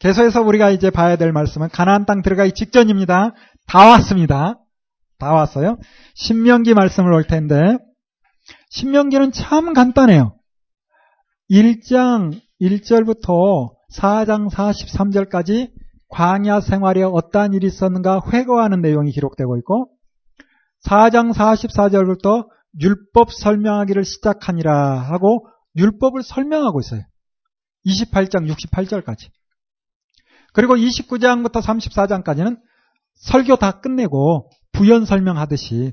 계속해서 우리가 이제 봐야 될 말씀은 가나안 땅 들어가기 직전입니다. 다 왔습니다. 다 왔어요. 신명기 말씀을 올 텐데 신명기는 참 간단해요. 1장 1절부터 4장 43절까지 광야 생활에 어떠한 일이 있었는가 회고하는 내용이 기록되고 있고 4장 44절부터 율법 설명하기를 시작하니라 하고 율법을 설명하고 있어요. 28장 68절까지. 그리고 29장부터 34장까지는 설교 다 끝내고 부연 설명하듯이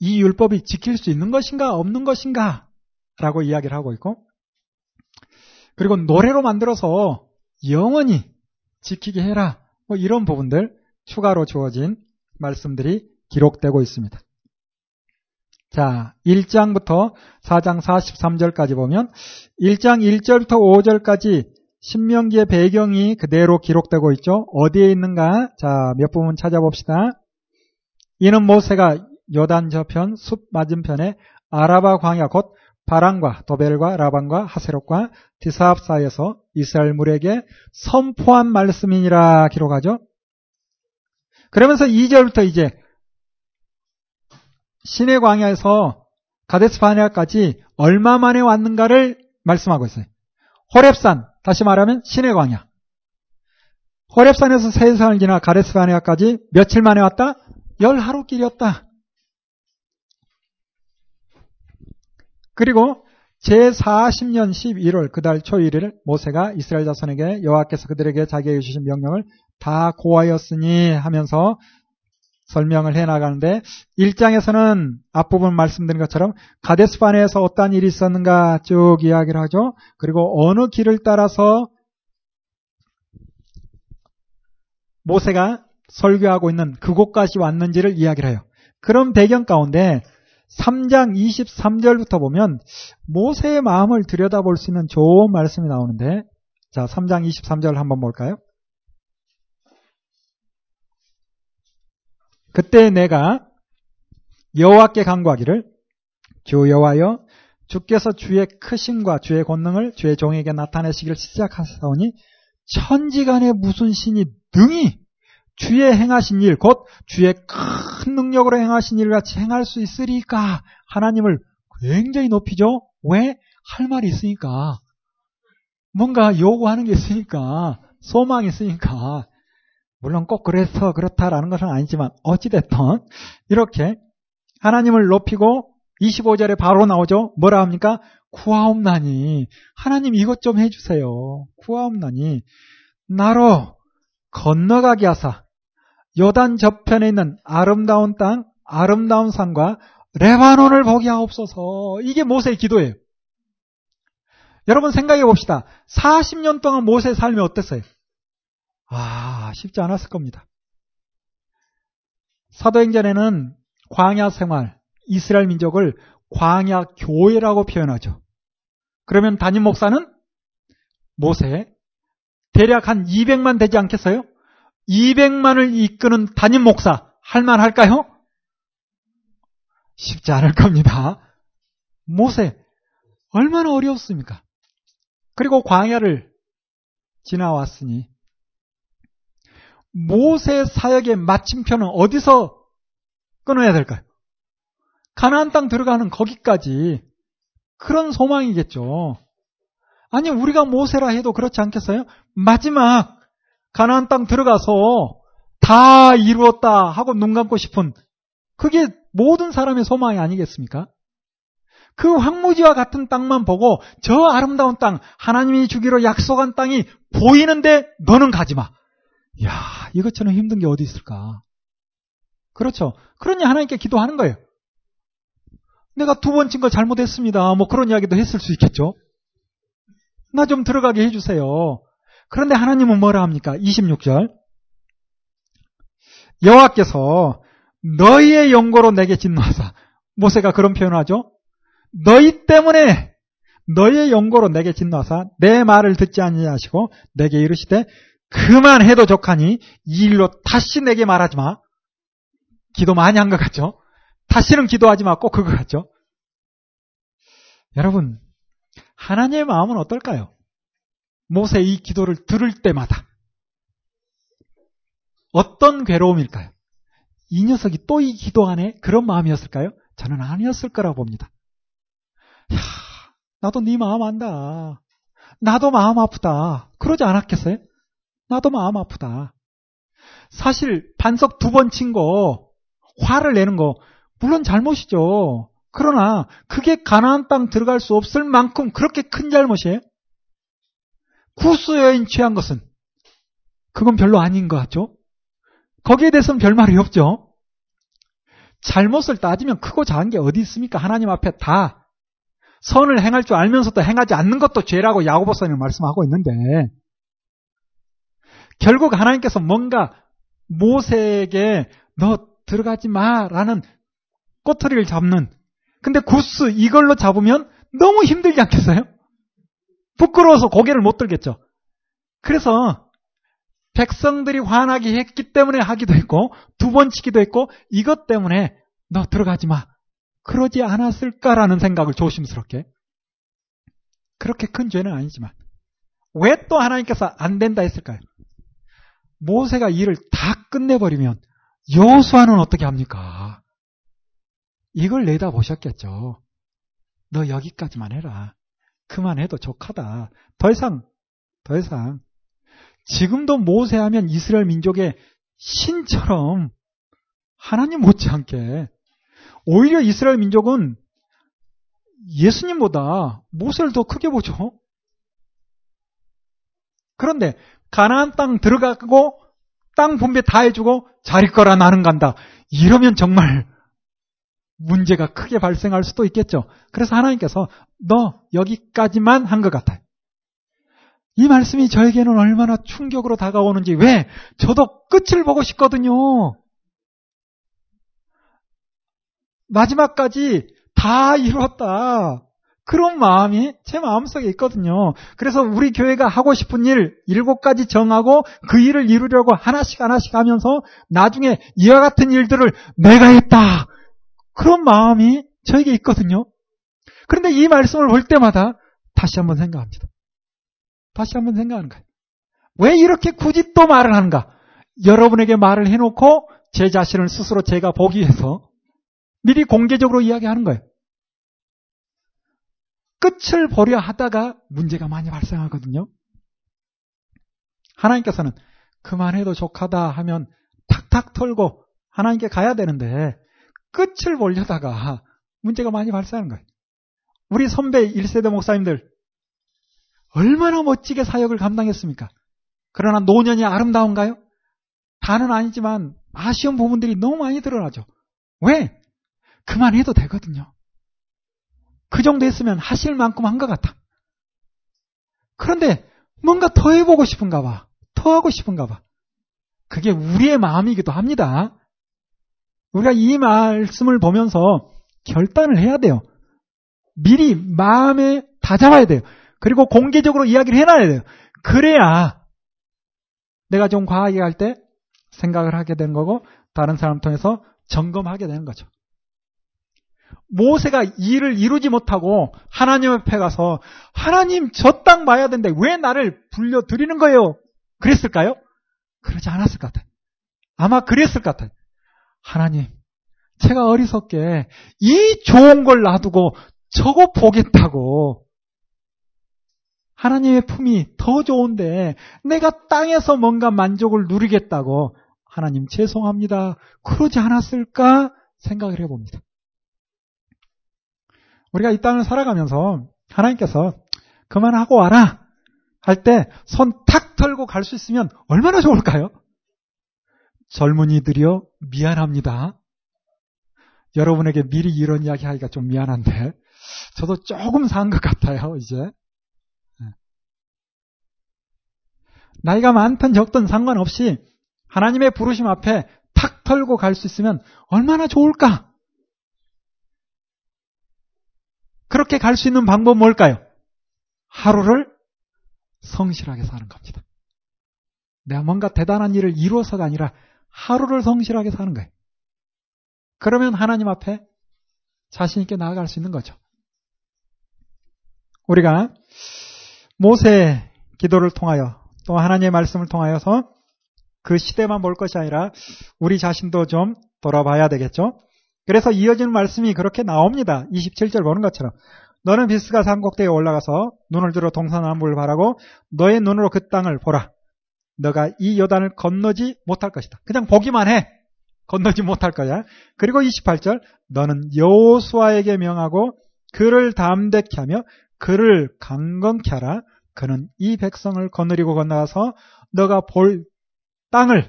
이 율법이 지킬 수 있는 것인가 없는 것인가 라고 이야기를 하고 있고 그리고 노래로 만들어서 영원히 지키게 해라 뭐 이런 부분들 추가로 주어진 말씀들이 기록되고 있습니다. 자, 1장부터 4장 43절까지 보면 1장 1절부터 5절까지 신명기의 배경이 그대로 기록되고 있죠. 어디에 있는가? 자, 몇 부분 찾아봅시다. 이는 모세가 요단 저편 숲 맞은편에 아라바 광야 곧 바랑과 도벨과 라반과 하세롯과 디사합 사이에서 이스라엘 물에게 선포한 말씀이니라 기록하죠. 그러면서 2절부터 이제 신의 광야에서 가데스 바네아까지 얼마 만에 왔는가를 말씀하고 있어요. 호랩산 다시 말하면 신의 광야. 호랩산에서 세상을 지나 가데스 바네아까지 며칠 만에 왔다? 열 하루 길이었다. 그리고 제40년 11월 그달 초일일 모세가 이스라엘 자손에게 여호와께서 그들에게 자기에게 주신 명령을 다 고하였으니 하면서 설명을 해 나가는데 1장에서는 앞부분 말씀드린 것처럼 가데스바네에서 어떠한 일이 있었는가 쭉 이야기를 하죠. 그리고 어느 길을 따라서 모세가 설교하고 있는 그곳까지 왔는지를 이야기를 해요. 그런 배경 가운데 3장 23절부터 보면 모세의 마음을 들여다볼 수 있는 좋은 말씀이 나오는데 자 3장 23절 한번 볼까요? 그때 내가 여호와께 간구하기를 주 여호와여 주께서 주의 크심과 주의 권능을 주의 종에게 나타내시기를 시작하사오니 천지간에 무슨 신이 능히 주의 행하신 일, 곧 주의 큰 능력으로 행하신 일 같이 행할 수 있으리까 하나님을 굉장히 높이죠. 왜? 할 말이 있으니까. 뭔가 요구하는 게 있으니까. 소망이 있으니까. 물론 꼭 그래서 그렇다라는 것은 아니지만 어찌됐든 이렇게 하나님을 높이고 25절에 바로 나오죠. 뭐라 합니까? 구하옵나니 하나님 이것 좀 해주세요. 구하옵나니 나로 건너가게 하사 요단 저편에 있는 아름다운 땅, 아름다운 산과 레바논을 보게 하옵소서. 이게 모세의 기도예요. 여러분 생각해 봅시다. 40년 동안 모세의 삶이 어땠어요? 아, 쉽지 않았을 겁니다. 사도행전에는 광야 생활, 이스라엘 민족을 광야 교회라고 표현하죠. 그러면 담임 목사는 모세, 대략 한 200만 되지 않겠어요? 200만을 이끄는 담임 목사 할만 할까요? 쉽지 않을 겁니다. 모세 얼마나 어려웠습니까? 그리고 광야를 지나왔으니 모세 사역의 마침표는 어디서 끊어야 될까요? 가나안 땅 들어가는 거기까지 그런 소망이겠죠. 아니 우리가 모세라 해도 그렇지 않겠어요? 마지막 가나안 땅 들어가서 다 이루었다 하고 눈 감고 싶은 그게 모든 사람의 소망이 아니겠습니까? 그 황무지와 같은 땅만 보고 저 아름다운 땅, 하나님이 주기로 약속한 땅이 보이는데 너는 가지 마. 야, 이것처럼 힘든 게 어디 있을까? 그렇죠. 그러니 하나님께 기도하는 거예요. 내가 두번친거 잘못했습니다. 뭐 그런 이야기도 했을 수 있겠죠. 나 좀 들어가게 해주세요. 그런데 하나님은 뭐라 합니까? 26절. 여호와께서 너희의 영고로 내게 진노하사. 모세가 그런 표현을 하죠. 너희 때문에 너희의 영고로 내게 진노하사 내 말을 듣지 아니하시고 내게 이르시되 그만해도 좋하니 이 일로 다시 내게 말하지 마. 기도 많이 한 것 같죠? 다시는 기도하지 마. 꼭 그거 같죠? 여러분, 하나님의 마음은 어떨까요? 모세 이 기도를 들을 때마다 어떤 괴로움일까요? 이 녀석이 또 이 기도 안에 그런 마음이었을까요? 저는 아니었을 거라고 봅니다. 야, 나도 네 마음 안다. 나도 마음 아프다. 그러지 않았겠어요? 나도 마음 아프다. 사실 반석 두 번 친 거, 화를 내는 거, 물론 잘못이죠. 그러나 그게 가나안 땅 들어갈 수 없을 만큼 그렇게 큰 잘못이에요. 구스 여인 취한 것은 그건 별로 아닌 것 같죠? 거기에 대해서는 별 말이 없죠. 잘못을 따지면 크고 작은 게 어디 있습니까? 하나님 앞에 다 선을 행할 줄 알면서도 행하지 않는 것도 죄라고 야고보서는 말씀하고 있는데 결국 하나님께서 뭔가 모세에게 너 들어가지 마라는 꼬투리를 잡는 근데 구스 이걸로 잡으면 너무 힘들지 않겠어요? 부끄러워서 고개를 못 들겠죠. 그래서 백성들이 화나게 했기 때문에 하기도 했고 두 번 치기도 했고 이것 때문에 너 들어가지 마. 그러지 않았을까라는 생각을 조심스럽게. 그렇게 큰 죄는 아니지만 왜 또 하나님께서 안 된다 했을까요? 모세가 일을 다 끝내버리면 여수아는 어떻게 합니까? 이걸 내다보셨겠죠. 너 여기까지만 해라. 그만해도 족하다. 더 이상, 더 이상. 지금도 모세하면 이스라엘 민족의 신처럼 하나님 못지않게 오히려 이스라엘 민족은 예수님보다 모세를 더 크게 보죠. 그런데 가나안 땅 들어가고 땅 분배 다 해주고 자리 거라 나는 간다. 이러면 정말 문제가 크게 발생할 수도 있겠죠. 그래서 하나님께서 너 여기까지만 한 것 같아요. 이 말씀이 저에게는 얼마나 충격으로 다가오는지 왜 저도 끝을 보고 싶거든요. 마지막까지 다 이뤘다. 그런 마음이 제 마음속에 있거든요. 그래서 우리 교회가 하고 싶은 일 일곱 가지 정하고 그 일을 이루려고 하나씩 하나씩 하면서 나중에 이와 같은 일들을 내가 했다. 그런 마음이 저에게 있거든요. 그런데 이 말씀을 볼 때마다 다시 한번 생각합니다. 다시 한번 생각하는 거예요. 왜 이렇게 굳이 또 말을 하는가? 여러분에게 말을 해놓고 제 자신을 스스로 제가 보기 위해서 미리 공개적으로 이야기하는 거예요. 끝을 보려 하다가 문제가 많이 발생하거든요. 하나님께서는 그만해도 족하다 하면 탁탁 털고 하나님께 가야 되는데 끝을 보려다가 문제가 많이 발생하는 거예요. 우리 선배 1세대 목사님들 얼마나 멋지게 사역을 감당했습니까? 그러나 노년이 아름다운가요? 다는 아니지만 아쉬운 부분들이 너무 많이 드러나죠. 왜? 그만해도 되거든요. 그 정도 했으면 하실 만큼 한 것 같아. 그런데 뭔가 더 해보고 싶은가 봐. 더 하고 싶은가 봐. 그게 우리의 마음이기도 합니다. 우리가 이 말씀을 보면서 결단을 해야 돼요. 미리 마음에 다 잡아야 돼요. 그리고 공개적으로 이야기를 해놔야 돼요. 그래야 내가 좀 과하게 할 때 생각을 하게 되는 거고 다른 사람 통해서 점검하게 되는 거죠. 모세가 일을 이루지 못하고 하나님 앞에 가서 하나님 저 땅 봐야 되는데 왜 나를 불려드리는 거예요? 그랬을까요? 그러지 않았을 것 같아요. 아마 그랬을 것 같아요. 하나님, 제가 어리석게 이 좋은 걸 놔두고 저거 보겠다고 하나님의 품이 더 좋은데 내가 땅에서 뭔가 만족을 누리겠다고 하나님 죄송합니다. 그러지 않았을까 생각을 해봅니다. 우리가 이 땅을 살아가면서 하나님께서 그만하고 와라 할 때 손 탁 털고 갈 수 있으면 얼마나 좋을까요? 젊은이들이요, 미안합니다. 여러분에게 미리 이런 이야기 하기가 좀 미안한데, 저도 조금 산 것 같아요, 이제. 네. 나이가 많든 적든 상관없이 하나님의 부르심 앞에 탁 털고 갈 수 있으면 얼마나 좋을까? 그렇게 갈 수 있는 방법 뭘까요? 하루를 성실하게 사는 겁니다. 내가 뭔가 대단한 일을 이루어서가 아니라 하루를 성실하게 사는 거예요. 그러면 하나님 앞에 자신있게 나아갈 수 있는 거죠. 우리가 모세 기도를 통하여 또 하나님의 말씀을 통하여서 그 시대만 볼 것이 아니라 우리 자신도 좀 돌아봐야 되겠죠. 그래서 이어지는 말씀이 그렇게 나옵니다. 27절 보는 것처럼. 너는 비스가 산곡대에 올라가서 눈을 들어 동서남북을 바라고 너의 눈으로 그 땅을 보라. 너가 이 요단을 건너지 못할 것이다. 그냥 보기만 해. 건너지 못할 거야. 그리고 28절 너는 여호수아에게 명하고 그를 담대케 하며 그를 강건케 하라. 그는 이 백성을 거느리고 건너가서 너가 볼 땅을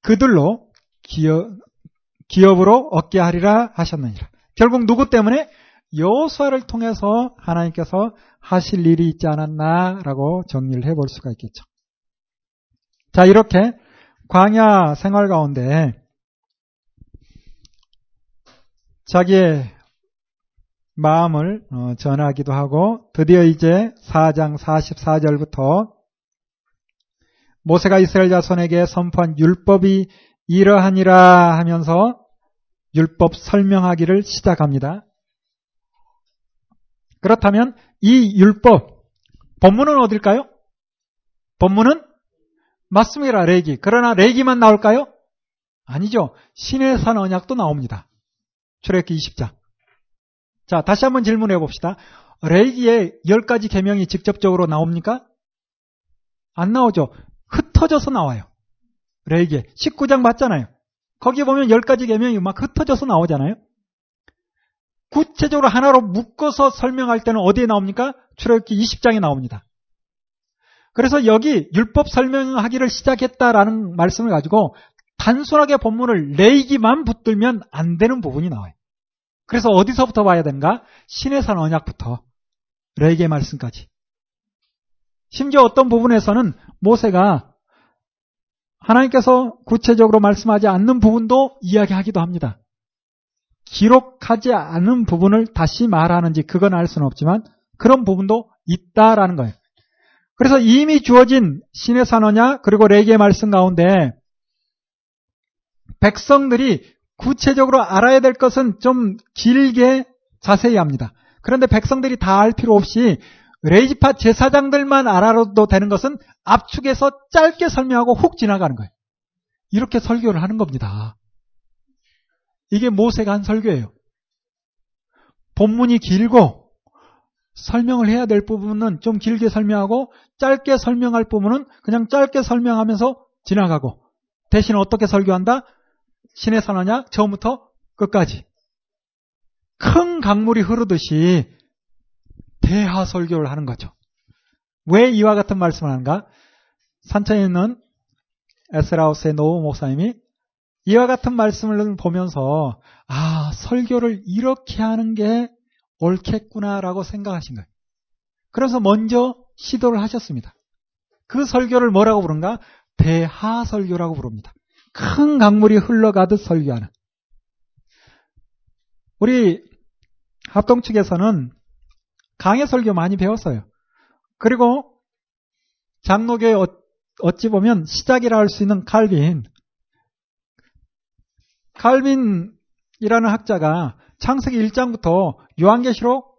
그들로 기업, 기업으로 얻게 하리라 하셨느니라. 결국 누구 때문에 여호수아를 통해서 하나님께서 하실 일이 있지 않았나라고 정리를 해볼 수가 있겠죠. 자 이렇게 광야 생활 가운데 자기의 마음을 어, 전하기도 하고 드디어 이제 4장 44절부터 모세가 이스라엘 자손에게 선포한 율법이 이러하니라 하면서 율법 설명하기를 시작합니다. 그렇다면 이 율법 본문은 어딜까요? 본문은 맞습니다. 레기. 그러나 레기만 나올까요? 아니죠. 신의 산 언약도 나옵니다. 출애굽기 20장. 자, 다시 한번 질문해 봅시다. 레기에 10가지 계명이 직접적으로 나옵니까? 안 나오죠. 흩어져서 나와요. 레기에 19장 맞잖아요. 거기 보면 10가지 계명이 막 흩어져서 나오잖아요. 구체적으로 하나로 묶어서 설명할 때는 어디에 나옵니까? 출애굽기 20장에 나옵니다. 그래서 여기 율법 설명하기를 시작했다라는 말씀을 가지고 단순하게 본문을 레이기만 붙들면 안 되는 부분이 나와요. 그래서 어디서부터 봐야 되는가? 신의 산 언약부터 레이기의 말씀까지. 심지어 어떤 부분에서는 모세가 하나님께서 구체적으로 말씀하지 않는 부분도 이야기하기도 합니다. 기록하지 않은 부분을 다시 말하는지 그건 알 수는 없지만 그런 부분도 있다라는 거예요. 그래서 이미 주어진 신의 산언냐 그리고 레기의 말씀 가운데 백성들이 구체적으로 알아야 될 것은 좀 길게 자세히 합니다. 그런데 백성들이 다 알 필요 없이 레이지파 제사장들만 알아도 되는 것은 압축해서 짧게 설명하고 훅 지나가는 거예요. 이렇게 설교를 하는 겁니다. 이게 모세가 한 설교예요. 본문이 길고 설명을 해야 될 부분은 좀 길게 설명하고 짧게 설명할 부분은 그냥 짧게 설명하면서 지나가고 대신 어떻게 설교한다? 신의 선언냐? 처음부터 끝까지. 큰 강물이 흐르듯이 대하 설교를 하는 거죠. 왜 이와 같은 말씀을 하는가? 산천에 있는 에스라우스의 노우 목사님이 이와 같은 말씀을 보면서 아 설교를 이렇게 하는 게 옳겠구나라고 생각하신 거예요. 그래서 먼저 시도를 하셨습니다. 그 설교를 뭐라고 부른가? 대하 설교라고 부릅니다. 큰 강물이 흘러가듯 설교하는. 우리 합동 측에서는 강의 설교 많이 배웠어요. 그리고 장로교회 어, 어찌 보면 시작이라 할 수 있는 칼빈. 칼빈이라는 학자가 창세기 1장부터 요한계시록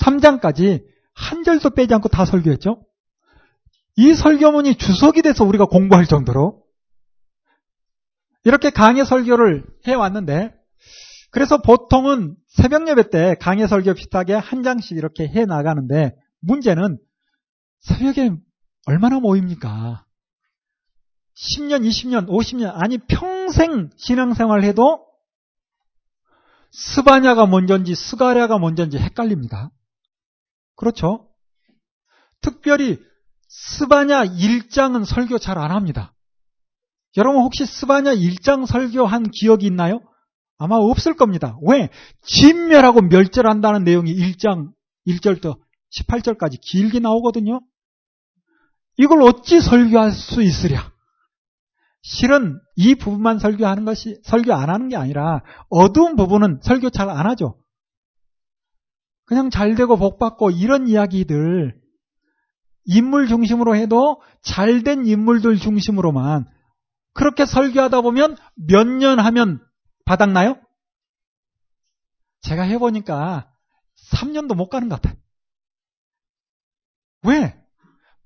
3장까지 한 절도 빼지 않고 다 설교했죠. 이 설교문이 주석이 돼서 우리가 공부할 정도로 이렇게 강의 설교를 해왔는데 그래서 보통은 새벽 예배 때 강의 설교 비슷하게 한 장씩 이렇게 해 나가는데 문제는 새벽에 얼마나 모입니까? 10년, 20년, 50년, 아니 평생 신앙생활 해도 스바냐가 먼저인지 스가랴가 먼저인지 헷갈립니다. 그렇죠? 특별히 스바냐 1장은 설교 잘 안 합니다. 여러분 혹시 스바냐 1장 설교한 기억이 있나요? 아마 없을 겁니다. 왜? 진멸하고 멸절한다는 내용이 1장 1절부터 18절까지 길게 나오거든요. 이걸 어찌 설교할 수 있으랴? 실은 이 부분만 설교하는 것이 설교 안 하는 게 아니라 어두운 부분은 설교 잘 안 하죠. 그냥 잘 되고 복 받고 이런 이야기들 인물 중심으로 해도 잘 된 인물들 중심으로만 그렇게 설교하다 보면 몇 년 하면 바닥나요? 제가 해보니까 3년도 못 가는 것 같아요. 왜?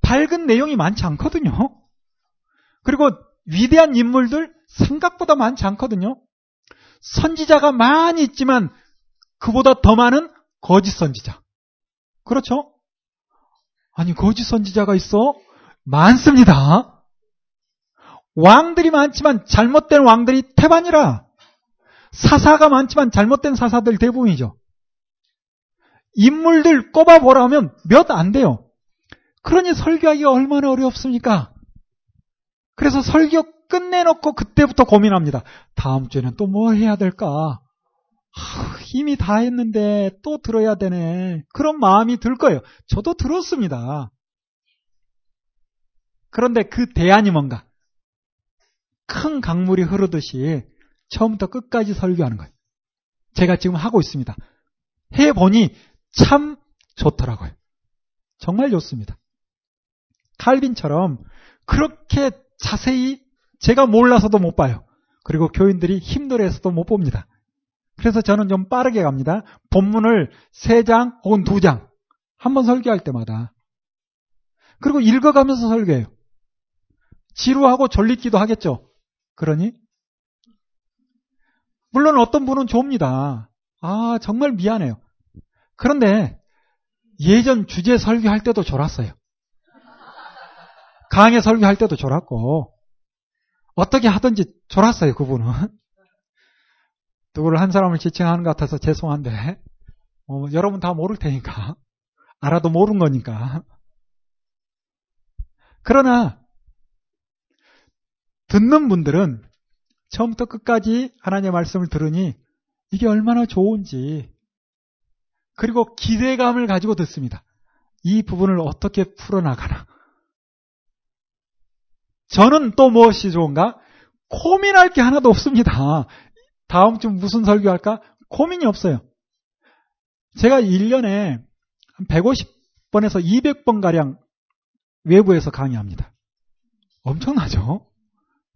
밝은 내용이 많지 않거든요. 그리고 위대한 인물들 생각보다 많지 않거든요. 선지자가 많이 있지만 그보다 더 많은 거짓 선지자. 그렇죠? 아니, 거짓 선지자가 있어? 많습니다. 왕들이 많지만 잘못된 왕들이 태반이라. 사사가 많지만 잘못된 사사들 대부분이죠. 인물들 꼽아보라면 몇 안 돼요. 그러니 설교하기가 얼마나 어렵습니까? 그래서 설교 끝내놓고 그때부터 고민합니다. 다음 주에는 또 뭐 해야 될까? 이미 다 했는데 또 들어야 되네. 그런 마음이 들 거예요. 저도 들었습니다. 그런데 그 대안이 뭔가? 큰 강물이 흐르듯이 처음부터 끝까지 설교하는 거예요. 제가 지금 하고 있습니다. 해보니 참 좋더라고요. 정말 좋습니다. 칼빈처럼 그렇게 자세히 제가 몰라서도 못 봐요. 그리고 교인들이 힘들어해서도 못 봅니다. 그래서 저는 좀 빠르게 갑니다. 본문을 3장 혹은 2장 한 번 설교할 때마다 그리고 읽어가면서 설교해요. 지루하고 졸리기도 하겠죠. 그러니 물론 어떤 분은 좁니다. 아 정말 미안해요. 그런데 예전 주제 설교할 때도 졸았어요. 강의 설교할 때도 졸았고 어떻게 하든지 졸았어요 그분은. 누구를 한 사람을 지칭하는 것 같아서 죄송한데 어, 여러분 다 모를 테니까 알아도 모르는 거니까 그러나 듣는 분들은 처음부터 끝까지 하나님의 말씀을 들으니 이게 얼마나 좋은지 그리고 기대감을 가지고 듣습니다. 이 부분을 어떻게 풀어나가나. 저는 또 무엇이 좋은가? 고민할 게 하나도 없습니다. 다음 주 무슨 설교할까? 고민이 없어요. 제가 1년에 150번에서 200번가량 외부에서 강의합니다. 엄청나죠?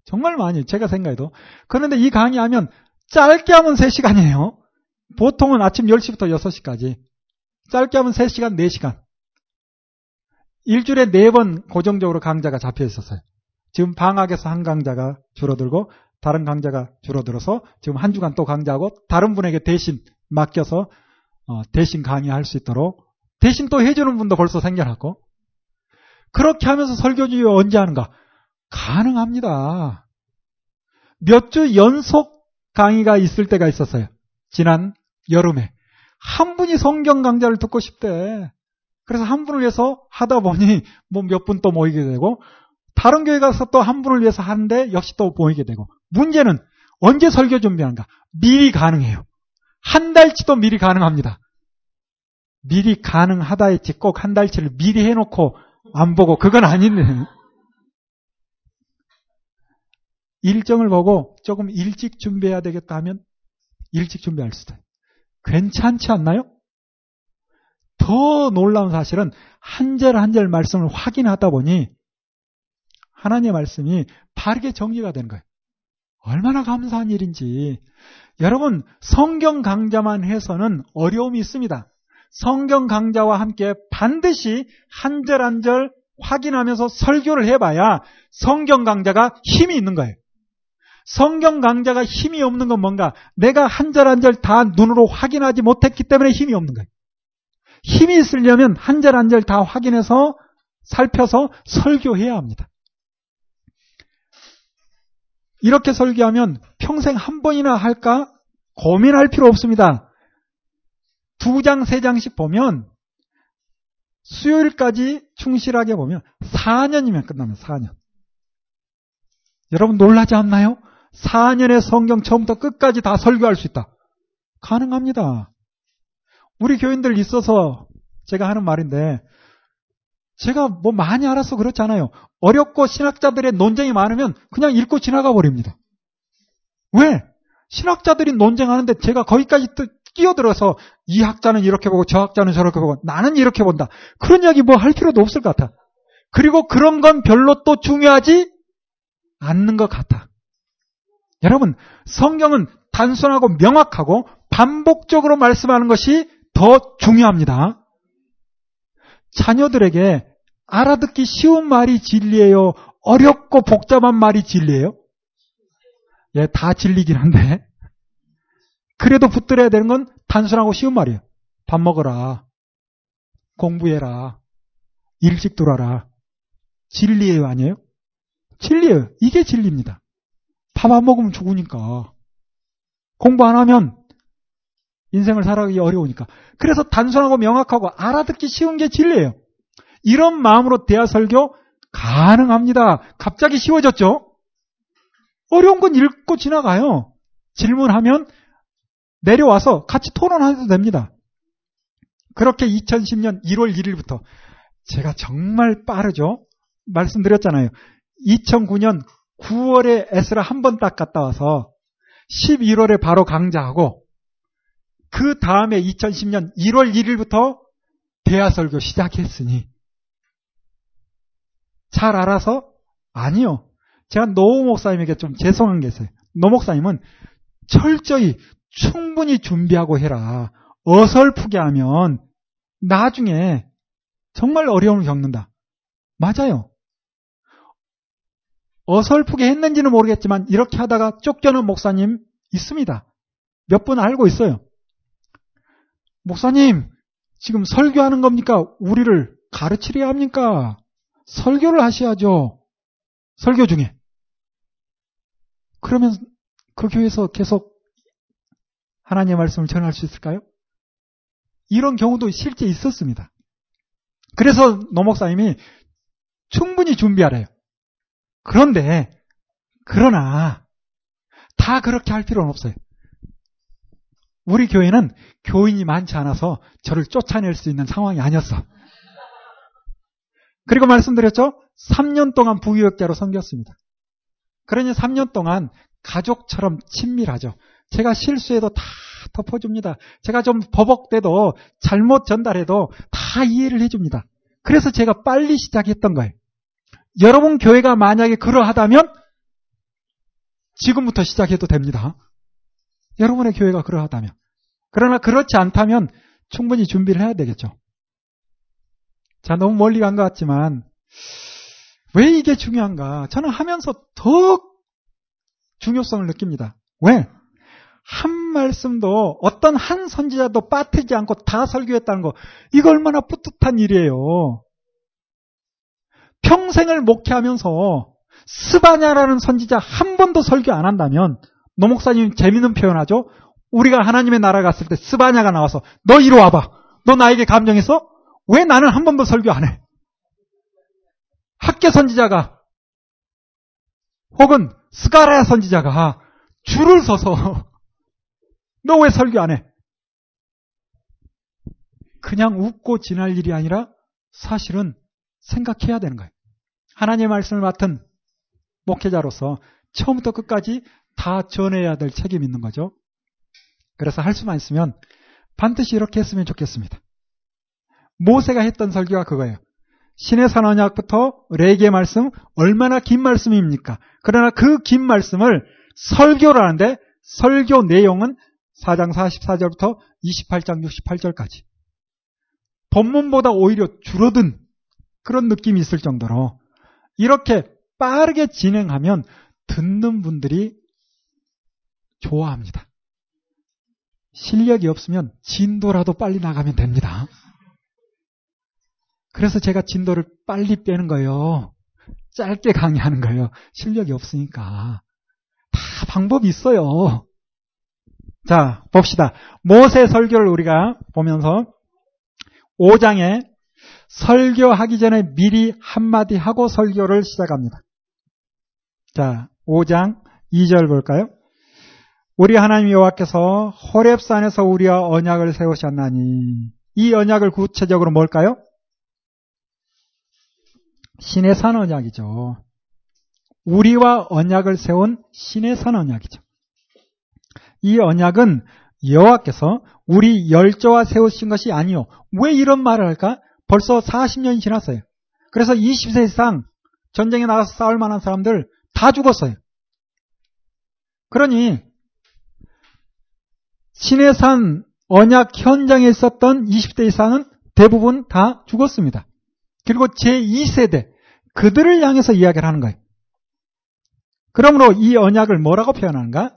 정말 많이, 제가 생각해도. 그런데 이 강의하면 짧게 하면 3시간이에요. 보통은 아침 10시부터 6시까지. 짧게 하면 3시간, 4시간. 일주일에 4번 고정적으로 강좌가 잡혀 있었어요. 지금 방학에서 한 강좌가 줄어들고 다른 강좌가 줄어들어서 지금 한 주간 또 강좌하고 다른 분에게 대신 맡겨서 어, 대신 강의할 수 있도록 대신 또 해주는 분도 벌써 생겨났고 그렇게 하면서 설교주의 언제 하는가? 가능합니다. 몇 주 연속 강의가 있을 때가 있었어요. 지난 여름에 한 분이 성경 강좌를 듣고 싶대. 그래서 한 분을 위해서 하다 보니 뭐 몇 분 또 모이게 되고 다른 교회 가서 또 한 분을 위해서 하는데 역시 또 모이게 되고 문제는 언제 설교 준비하는가? 미리 가능해요. 한 달치도 미리 가능합니다. 미리 가능하다 했지 꼭 한 달치를 미리 해놓고 안 보고 그건 아닌데 일정을 보고 조금 일찍 준비해야 되겠다 하면 일찍 준비할 수도 있어요. 괜찮지 않나요? 더 놀라운 사실은 한 절 한 절 말씀을 확인하다 보니 하나님의 말씀이 바르게 정리가 되는 거예요. 얼마나 감사한 일인지. 여러분, 성경 강좌만 해서는 어려움이 있습니다. 성경 강좌와 함께 반드시 한 절 한 절 확인하면서 설교를 해봐야 성경 강좌가 힘이 있는 거예요. 성경 강좌가 힘이 없는 건 뭔가 내가 한 절 한 절 다 눈으로 확인하지 못했기 때문에 힘이 없는 거예요. 힘이 있으려면 한 절 한 절 다 확인해서 살펴서 설교해야 합니다. 이렇게 설교하면 평생 한 번이나 할까? 고민할 필요 없습니다. 두 장, 세 장씩 보면 수요일까지 충실하게 보면 4년이면 끝나면 4년. 여러분 놀라지 않나요? 4년의 성경 처음부터 끝까지 다 설교할 수 있다. 가능합니다. 우리 교인들 있어서 제가 하는 말인데 제가 뭐 많이 알아서 그렇잖아요. 어렵고 신학자들의 논쟁이 많으면 그냥 읽고 지나가 버립니다. 왜? 신학자들이 논쟁하는데 제가 거기까지 끼어들어서 이 학자는 이렇게 보고 저 학자는 저렇게 보고 나는 이렇게 본다. 그런 이야기 뭐 할 필요도 없을 것 같아. 그리고 그런 건 별로 또 중요하지 않는 것 같아. 여러분, 성경은 단순하고 명확하고 반복적으로 말씀하는 것이 더 중요합니다. 자녀들에게 알아듣기 쉬운 말이 진리예요? 어렵고 복잡한 말이 진리예요? 예, 다 진리긴 한데. 그래도 붙들어야 되는 건 단순하고 쉬운 말이에요. 밥 먹어라. 공부해라. 일찍 돌아라. 진리예요, 아니에요? 진리예요. 이게 진리입니다. 밥안 먹으면 죽으니까. 공부 안 하면 인생을 살아가기 어려우니까. 그래서 단순하고 명확하고 알아듣기 쉬운 게 진리예요. 이런 마음으로 대화 설교 가능합니다. 갑자기 쉬워졌죠? 어려운 건 읽고 지나가요. 질문하면 내려와서 같이 토론해도 됩니다. 그렇게 2010년 1월 1일부터 제가 정말 빠르죠? 말씀드렸잖아요. 2009년 9월에 에스라 한 번 딱 갔다 와서 11월에 바로 강좌하고 그 다음에 2010년 1월 1일부터 대하설교 시작했으니 잘 알아서? 아니요. 제가 노 목사님에게 좀 죄송한 게 있어요. 노 목사님은 철저히 충분히 준비하고 해라. 어설프게 하면 나중에 정말 어려움을 겪는다. 맞아요. 어설프게 했는지는 모르겠지만 이렇게 하다가 쫓겨난 목사님 있습니다. 몇 분 알고 있어요. 목사님, 지금 설교하는 겁니까? 우리를 가르치려 합니까? 설교를 하셔야죠. 설교 중에. 그러면 그 교회에서 계속 하나님의 말씀을 전할 수 있을까요? 이런 경우도 실제 있었습니다. 그래서 노 목사님이 충분히 준비하래요. 그런데, 그러나, 다 그렇게 할 필요는 없어요. 우리 교회는 교인이 많지 않아서 저를 쫓아낼 수 있는 상황이 아니었어. 그리고 말씀드렸죠? 3년 동안 부교육자로 섬겼습니다. 그러니 3년 동안 가족처럼 친밀하죠. 제가 실수해도 다 덮어줍니다. 제가 좀 버벅대도 잘못 전달해도 다 이해를 해줍니다. 그래서 제가 빨리 시작했던 거예요. 여러분 교회가 만약에 그러하다면 지금부터 시작해도 됩니다. 여러분의 교회가 그러하다면. 그러나 그렇지 않다면 충분히 준비를 해야 되겠죠. 자, 너무 멀리 간 것 같지만, 왜 이게 중요한가? 저는 하면서 더 중요성을 느낍니다. 왜? 한 말씀도 어떤 한 선지자도 빠뜨리지 않고 다 설교했다는 거, 이거 얼마나 뿌듯한 일이에요. 평생을 목회하면서 스바냐라는 선지자 한 번도 설교 안 한다면, 노 목사님 재밌는 표현하죠? 우리가 하나님의 나라 갔을 때 스바냐가 나와서 너 이리 와봐. 너 나에게 감정했어? 왜 나는 한 번도 설교 안 해? 학계 선지자가 혹은 스가랴 선지자가 줄을 서서 너 왜 설교 안 해? 그냥 웃고 지날 일이 아니라 사실은 생각해야 되는 거예요. 하나님의 말씀을 맡은 목회자로서 처음부터 끝까지 다 전해야 될 책임이 있는 거죠. 그래서 할 수만 있으면 반드시 이렇게 했으면 좋겠습니다. 모세가 했던 설교가 그거예요. 신의 산언약부터 레게 말씀 얼마나 긴 말씀입니까? 그러나 그 긴 말씀을 설교를 하는데 설교 내용은 4장 44절부터 28장 68절까지. 본문보다 오히려 줄어든 그런 느낌이 있을 정도로 이렇게 빠르게 진행하면 듣는 분들이 좋아합니다. 실력이 없으면 진도라도 빨리 나가면 됩니다. 그래서 제가 진도를 빨리 빼는 거예요. 짧게 강의하는 거예요. 실력이 없으니까. 다 방법이 있어요. 자, 봅시다. 모세 설교를 우리가 보면서 5장에 설교하기 전에 미리 한마디 하고 설교를 시작합니다. 자, 5장 2절 볼까요? 우리 하나님 여호와께서 호렙산에서 우리와 언약을 세우셨나니 이 언약을 구체적으로 뭘까요? 신의 산 언약이죠. 우리와 언약을 세운 신의 산 언약이죠. 이 언약은 여호와께서 우리 열조와 세우신 것이 아니요. 왜 이런 말을 할까? 벌써 40년이 지났어요. 그래서 20세 이상 전쟁에 나가서 싸울 만한 사람들 다 죽었어요. 그러니 신의 산 언약 현장에 있었던 20대 이상은 대부분 다 죽었습니다. 그리고 제2세대 그들을 향해서 이야기를 하는 거예요. 그러므로 이 언약을 뭐라고 표현하는가?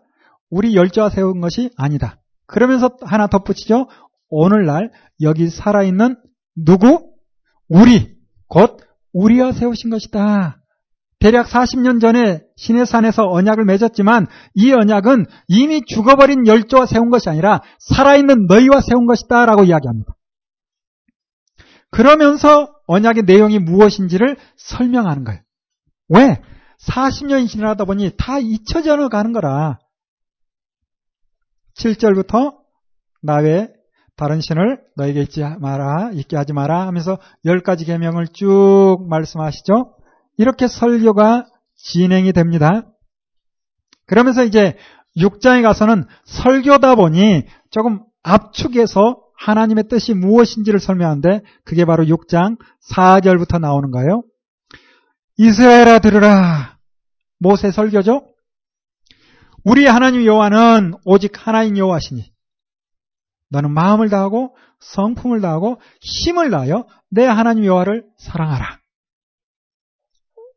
우리 열조와 세운 것이 아니다. 그러면서 하나 덧붙이죠. 오늘날 여기 살아있는 누구? 우리 곧 우리가 세우신 것이다. 대략 40년 전에 시내산에서 언약을 맺었지만 이 언약은 이미 죽어버린 열조와 세운 것이 아니라 살아있는 너희와 세운 것이다 라고 이야기합니다. 그러면서 언약의 내용이 무엇인지를 설명하는 거예요. 왜? 40년이 지나다 보니 다 잊혀져 가는 거라. 7절부터 나외 다른 신을 너에게 있지 마라, 있게 하지 마라 하면서 열 가지 계명을 쭉 말씀하시죠. 이렇게 설교가 진행이 됩니다. 그러면서 이제 6장에 가서는 설교다 보니 조금 압축해서 하나님의 뜻이 무엇인지를 설명하는데 그게 바로 6장 4절부터 나오는 거예요. 이스라엘아 들으라. 모세 설교죠? 우리 하나님 여호와는 오직 하나인 여호와시니 너는 마음을 다하고 성품을 다하고 힘을 다하여 내 하나님 여호와를 사랑하라.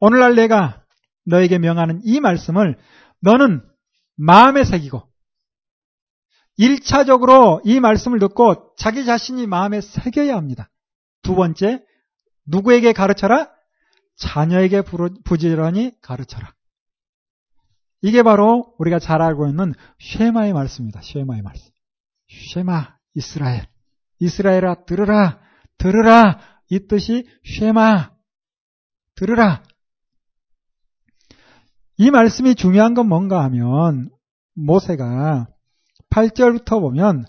오늘날 내가 너에게 명하는 이 말씀을 너는 마음에 새기고 1차적으로 이 말씀을 듣고 자기 자신이 마음에 새겨야 합니다. 두 번째, 누구에게 가르쳐라? 자녀에게 부지런히 가르쳐라. 이게 바로 우리가 잘 알고 있는 쉐마의 말씀입니다. 쉐마의 말씀. 쉐마, 이스라엘. 이스라엘아, 들으라, 들으라. 이 뜻이 쉐마, 들으라. 이 말씀이 중요한 건 뭔가 하면 모세가 8절부터 보면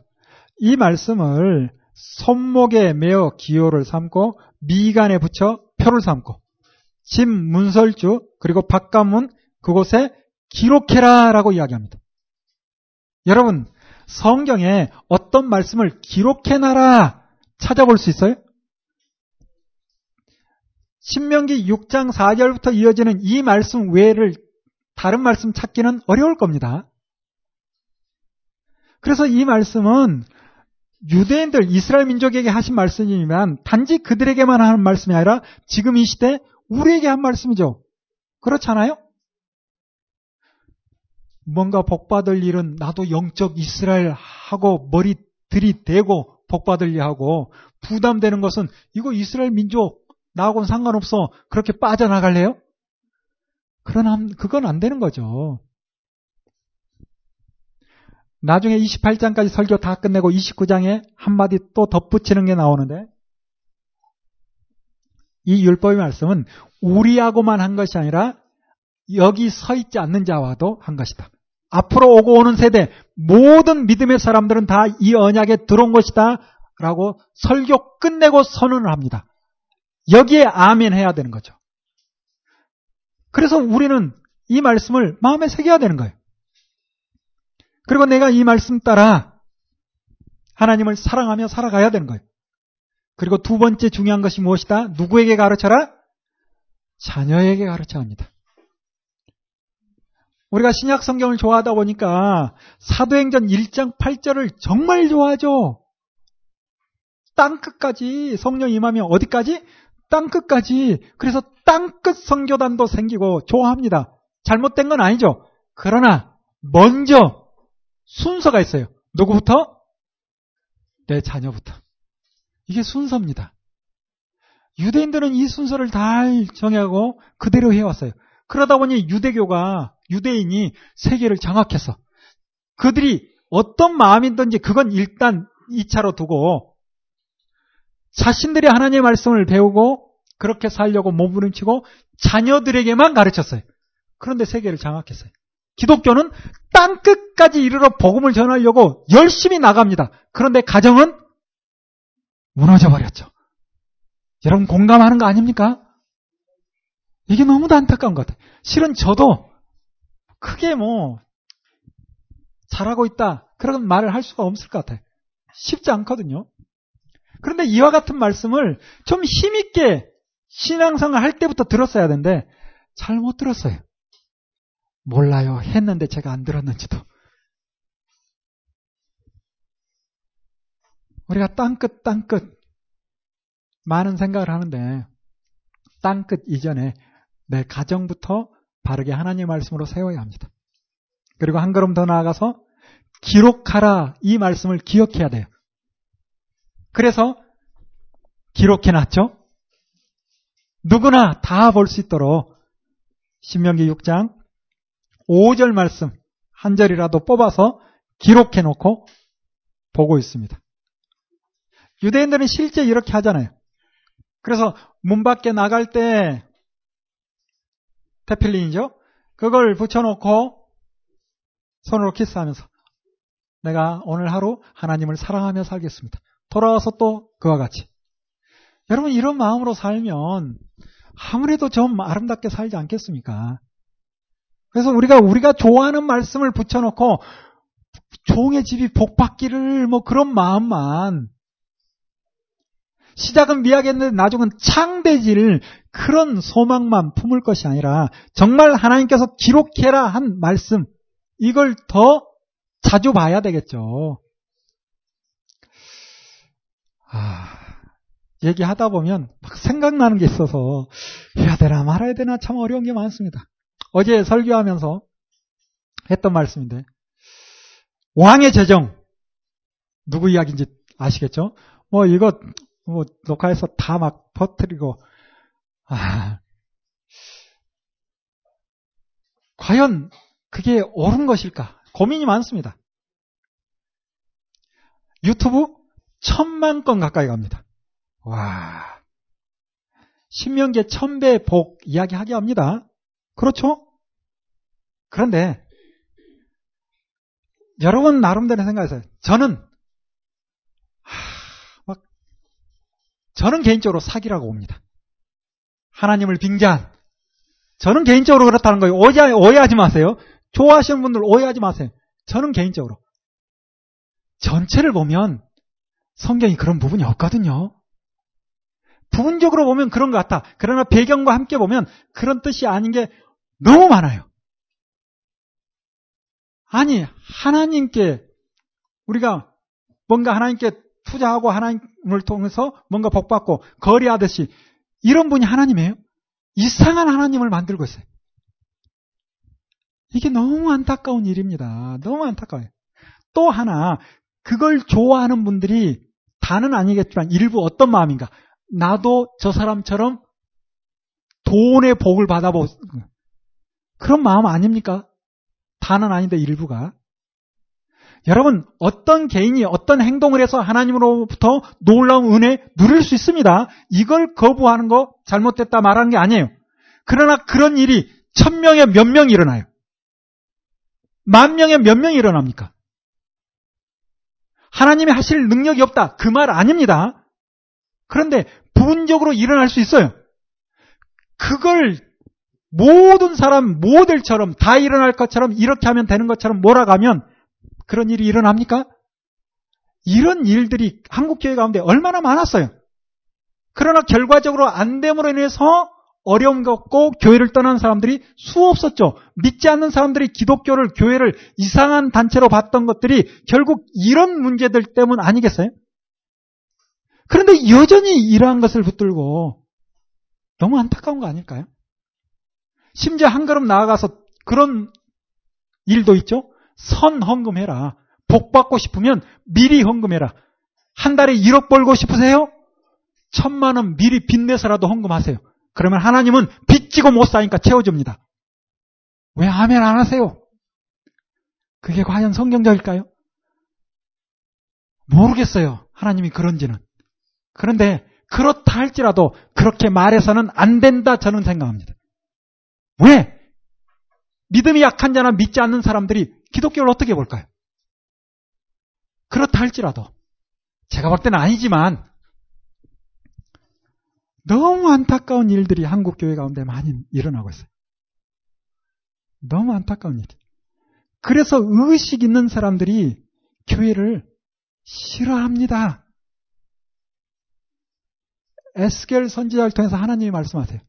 이 말씀을 손목에 매어 기호를 삼고 미간에 붙여 표를 삼고 집 문설주 그리고 바깥문 그곳에 기록해라 라고 이야기합니다. 여러분 성경에 어떤 말씀을 기록해놔라 찾아볼 수 있어요? 신명기 6장 4절부터 이어지는 이 말씀 외를 다른 말씀 찾기는 어려울 겁니다. 그래서 이 말씀은 유대인들, 이스라엘 민족에게 하신 말씀이지만 단지 그들에게만 하는 말씀이 아니라 지금 이 시대 우리에게 한 말씀이죠. 그렇잖아요? 뭔가 복받을 일은 나도 영적 이스라엘 하고 머리 들이대고 복받을 일 하고 부담되는 것은 이거 이스라엘 민족 나하고는 상관없어. 그렇게 빠져나갈래요? 그러나 그건 안 되는 거죠. 나중에 28장까지 설교 다 끝내고 29장에 한마디 또 덧붙이는 게 나오는데 이 율법의 말씀은 우리하고만 한 것이 아니라 여기 서 있지 않는 자와도 한 것이다. 앞으로 오고 오는 세대 모든 믿음의 사람들은 다 이 언약에 들어온 것이다. 라고 설교 끝내고 선언을 합니다. 여기에 아멘 해야 되는 거죠. 그래서 우리는 이 말씀을 마음에 새겨야 되는 거예요. 그리고 내가 이 말씀 따라 하나님을 사랑하며 살아가야 되는 거예요. 그리고 두 번째 중요한 것이 무엇이다? 누구에게 가르쳐라? 자녀에게 가르쳐야 합니다. 우리가 신약 성경을 좋아하다 보니까 사도행전 1장 8절을 정말 좋아하죠. 땅끝까지 성령 임하면 어디까지? 땅끝까지. 그래서 땅끝 성교단도 생기고 좋아합니다. 잘못된 건 아니죠. 그러나 먼저 순서가 있어요. 누구부터? 내 자녀부터. 이게 순서입니다. 유대인들은 이 순서를 잘 정하고 그대로 해왔어요. 그러다 보니 유대교가 유대인이 세계를 장악해서 그들이 어떤 마음이든지 그건 일단 2차로 두고 자신들이 하나님의 말씀을 배우고 그렇게 살려고 몸부림치고 자녀들에게만 가르쳤어요. 그런데 세계를 장악했어요. 기독교는 땅 끝까지 이르러 복음을 전하려고 열심히 나갑니다. 그런데 가정은 무너져 버렸죠. 여러분 공감하는 거 아닙니까? 이게 너무도 안타까운 것 같아요. 실은 저도 크게 뭐 잘하고 있다 그런 말을 할 수가 없을 것 같아요. 쉽지 않거든요. 그런데 이와 같은 말씀을 좀 힘있게 신앙생활 할 때부터 들었어야 되는데 잘 못 들었어요. 몰라요. 했는데 제가 안 들었는지도. 우리가 땅끝 땅끝 많은 생각을 하는데 땅끝 이전에 내 가정부터 바르게 하나님의 말씀으로 세워야 합니다. 그리고 한 걸음 더 나아가서 기록하라 이 말씀을 기억해야 돼요. 그래서 기록해 놨죠. 누구나 다 볼 수 있도록 신명기 6장 5절 말씀 한 절이라도 뽑아서 기록해 놓고 보고 있습니다. 유대인들은 실제 이렇게 하잖아요. 그래서 문 밖에 나갈 때 테필린이죠. 그걸 붙여놓고 손으로 키스하면서 내가 오늘 하루 하나님을 사랑하며 살겠습니다. 돌아와서 또 그와 같이. 여러분 이런 마음으로 살면 아무래도 좀 아름답게 살지 않겠습니까? 그래서 우리가 우리가 좋아하는 말씀을 붙여놓고 종의 집이 복받기를 뭐 그런 마음만 시작은 미약했는데 나중은 창대질 그런 소망만 품을 것이 아니라 정말 하나님께서 기록해라 한 말씀 이걸 더 자주 봐야 되겠죠. 아, 얘기하다 보면 막 생각나는 게 있어서 해야 되나 말아야 되나 참 어려운 게 많습니다. 어제 설교하면서 했던 말씀인데 왕의 재정 누구 이야기인지 아시겠죠? 뭐 이거 뭐 녹화해서 다 막 퍼뜨리고 아 과연 그게 옳은 것일까 고민이 많습니다. 유튜브 천만 건 가까이 갑니다. 와 신명계 천배 복 이야기하게 합니다. 그렇죠? 그런데 여러분 나름대로 생각하세요. 저는 하, 막 저는 개인적으로 사기라고 봅니다. 하나님을 빙자한 저는 개인적으로 그렇다는 거예요. 오해, 오해하지 마세요. 좋아하시는 분들 오해하지 마세요. 저는 개인적으로 전체를 보면 성경이 그런 부분이 없거든요. 부분적으로 보면 그런 것 같아. 그러나 배경과 함께 보면 그런 뜻이 아닌 게 너무 많아요. 아니, 하나님께 우리가 뭔가 하나님께 투자하고 하나님을 통해서 뭔가 복받고 거래하듯이 이런 분이 하나님이에요? 이상한 하나님을 만들고 있어요. 이게 너무 안타까운 일입니다. 너무 안타까워요. 또 하나, 그걸 좋아하는 분들이 다는 아니겠지만 일부 어떤 마음인가? 나도 저 사람처럼 돈의 복을 받아보, 그런 마음 아닙니까? 다는 아닌데 일부가. 여러분, 어떤 개인이 어떤 행동을 해서 하나님으로부터 놀라운 은혜 누릴 수 있습니다. 이걸 거부하는 거 잘못됐다 말하는 게 아니에요. 그러나 그런 일이 천 명에 몇 명이 일어나요. 만 명에 몇 명이 일어납니까? 하나님이 하실 능력이 없다. 그 말 아닙니다. 그런데 부분적으로 일어날 수 있어요. 그걸 모든 사람 모델처럼 다 일어날 것처럼 이렇게 하면 되는 것처럼 몰아가면 그런 일이 일어납니까? 이런 일들이 한국교회 가운데 얼마나 많았어요. 그러나 결과적으로 안 됨으로 인해서 어려움 겪고 교회를 떠난 사람들이 수없었죠. 믿지 않는 사람들이 기독교를, 교회를 이상한 단체로 봤던 것들이 결국 이런 문제들 때문 아니겠어요? 그런데 여전히 이러한 것을 붙들고 너무 안타까운 거 아닐까요? 심지어 한 걸음 나아가서 그런 일도 있죠. 선 헌금해라. 복 받고 싶으면 미리 헌금해라. 한 달에 1억 벌고 싶으세요? 천만 원 미리 빚내서라도 헌금하세요. 그러면 하나님은 빚지고 못 사니까 채워줍니다. 왜 아멘 안 하세요? 그게 과연 성경적일까요? 모르겠어요. 하나님이 그런지는. 그런데 그렇다 할지라도 그렇게 말해서는 안 된다 저는 생각합니다. 왜? 믿음이 약한 자나 믿지 않는 사람들이 기독교를 어떻게 볼까요? 그렇다 할지라도 제가 볼 때는 아니지만 너무 안타까운 일들이 한국 교회 가운데 많이 일어나고 있어요. 너무 안타까운 일. 그래서 의식 있는 사람들이 교회를 싫어합니다. 에스겔 선지자를 통해서 하나님이 말씀하세요.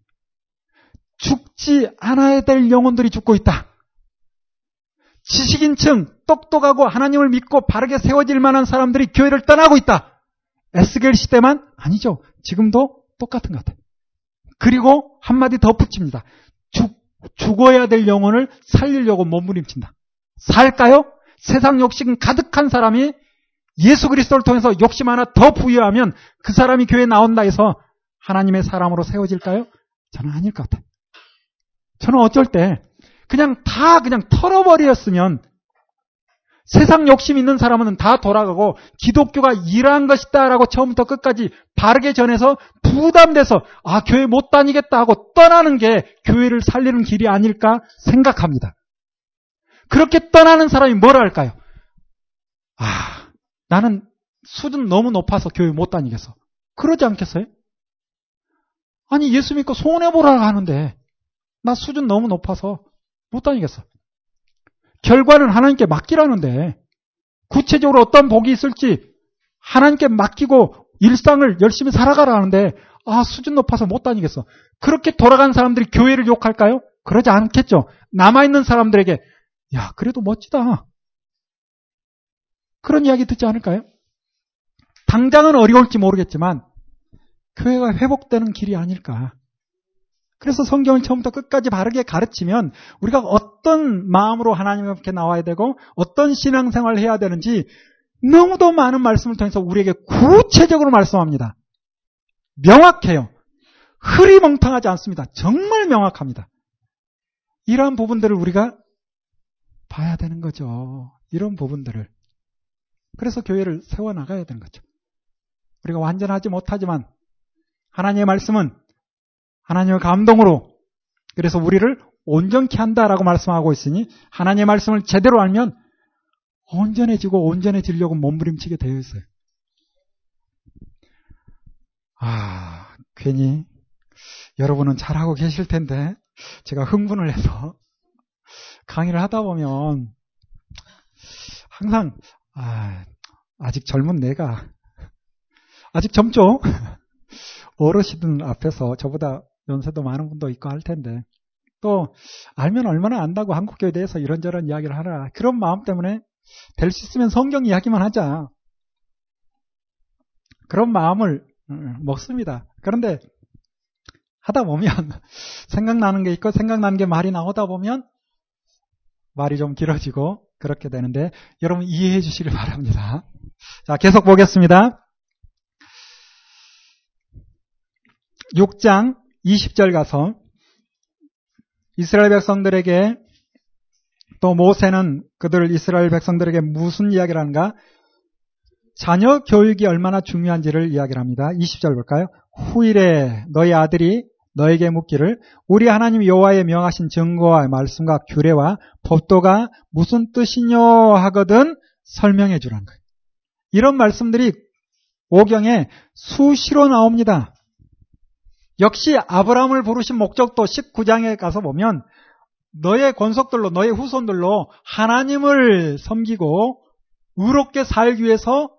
죽지 않아야 될 영혼들이 죽고 있다. 지식인층, 똑똑하고 하나님을 믿고 바르게 세워질 만한 사람들이 교회를 떠나고 있다. 에스겔 시대만 아니죠. 지금도 똑같은 것 같아요. 그리고 한마디 더 붙입니다. 죽, 죽어야 될 영혼을 살리려고 몸부림친다. 살까요? 세상 욕심 가득한 사람이 예수 그리스도를 통해서 욕심 하나 더 부여하면 그 사람이 교회에 나온다 해서 하나님의 사람으로 세워질까요? 저는 아닐 것 같아요. 저는 어쩔 때 그냥 다 그냥 털어버렸으면 세상 욕심 있는 사람은 다 돌아가고 기독교가 이러한 것이다라고 처음부터 끝까지 바르게 전해서 부담돼서 아 교회 못 다니겠다 하고 떠나는 게 교회를 살리는 길이 아닐까 생각합니다. 그렇게 떠나는 사람이 뭐라 할까요? 아 나는 수준 너무 높아서 교회 못 다니겠어. 그러지 않겠어요? 아니 예수 믿고 손해 보라 하는데 나 수준 너무 높아서 못 다니겠어. 결과는 하나님께 맡기라는데 구체적으로 어떤 복이 있을지 하나님께 맡기고 일상을 열심히 살아가라 하는데 아 수준 높아서 못 다니겠어. 그렇게 돌아간 사람들이 교회를 욕할까요? 그러지 않겠죠. 남아 있는 사람들에게 야 그래도 멋지다. 그런 이야기 듣지 않을까요? 당장은 어려울지 모르겠지만 교회가 회복되는 길이 아닐까. 그래서 성경을 처음부터 끝까지 바르게 가르치면 우리가 어떤 마음으로 하나님 앞에 나와야 되고 어떤 신앙생활을 해야 되는지 너무도 많은 말씀을 통해서 우리에게 구체적으로 말씀합니다. 명확해요. 흐리멍텅하지 않습니다. 정말 명확합니다. 이러한 부분들을 우리가 봐야 되는 거죠. 이런 부분들을. 그래서 교회를 세워나가야 되는 거죠. 우리가 완전하지 못하지만 하나님의 말씀은 하나님의 감동으로 그래서 우리를 온전케 한다라고 말씀하고 있으니 하나님의 말씀을 제대로 알면 온전해지고 온전해지려고 몸부림치게 되어 있어요. 아, 괜히 여러분은 잘하고 계실 텐데 제가 흥분을 해서 강의를 하다 보면 항상 아, 아직 젊은 내가 아직 젊죠? 어르신들 앞에서 저보다 연세도 많은 분도 있고 할 텐데 또 알면 얼마나 안다고 한국교회에 대해서 이런저런 이야기를 하라 그런 마음 때문에 될 수 있으면 성경 이야기만 하자 그런 마음을 음, 먹습니다. 그런데 하다 보면 생각나는 게 있고 생각나는 게 말이 나오다 보면 말이 좀 길어지고 그렇게 되는데 여러분 이해해 주시길 바랍니다. 자, 계속 보겠습니다. 6장 20절 가서 이스라엘 백성들에게 또 모세는 그들 이스라엘 백성들에게 무슨 이야기를 하는가? 자녀 교육이 얼마나 중요한지를 이야기를 합니다. 20절 볼까요? 후일에 너희 아들이 너에게 묻기를 우리 하나님 여호와의 명하신 증거와 말씀과 규례와 법도가 무슨 뜻이뇨 하거든 설명해 주라는 거예요. 이런 말씀들이 오경에 수시로 나옵니다. 역시 아브라함을 부르신 목적도 19장에 가서 보면 너의 권속들로 너의 후손들로 하나님을 섬기고 의롭게 살기 위해서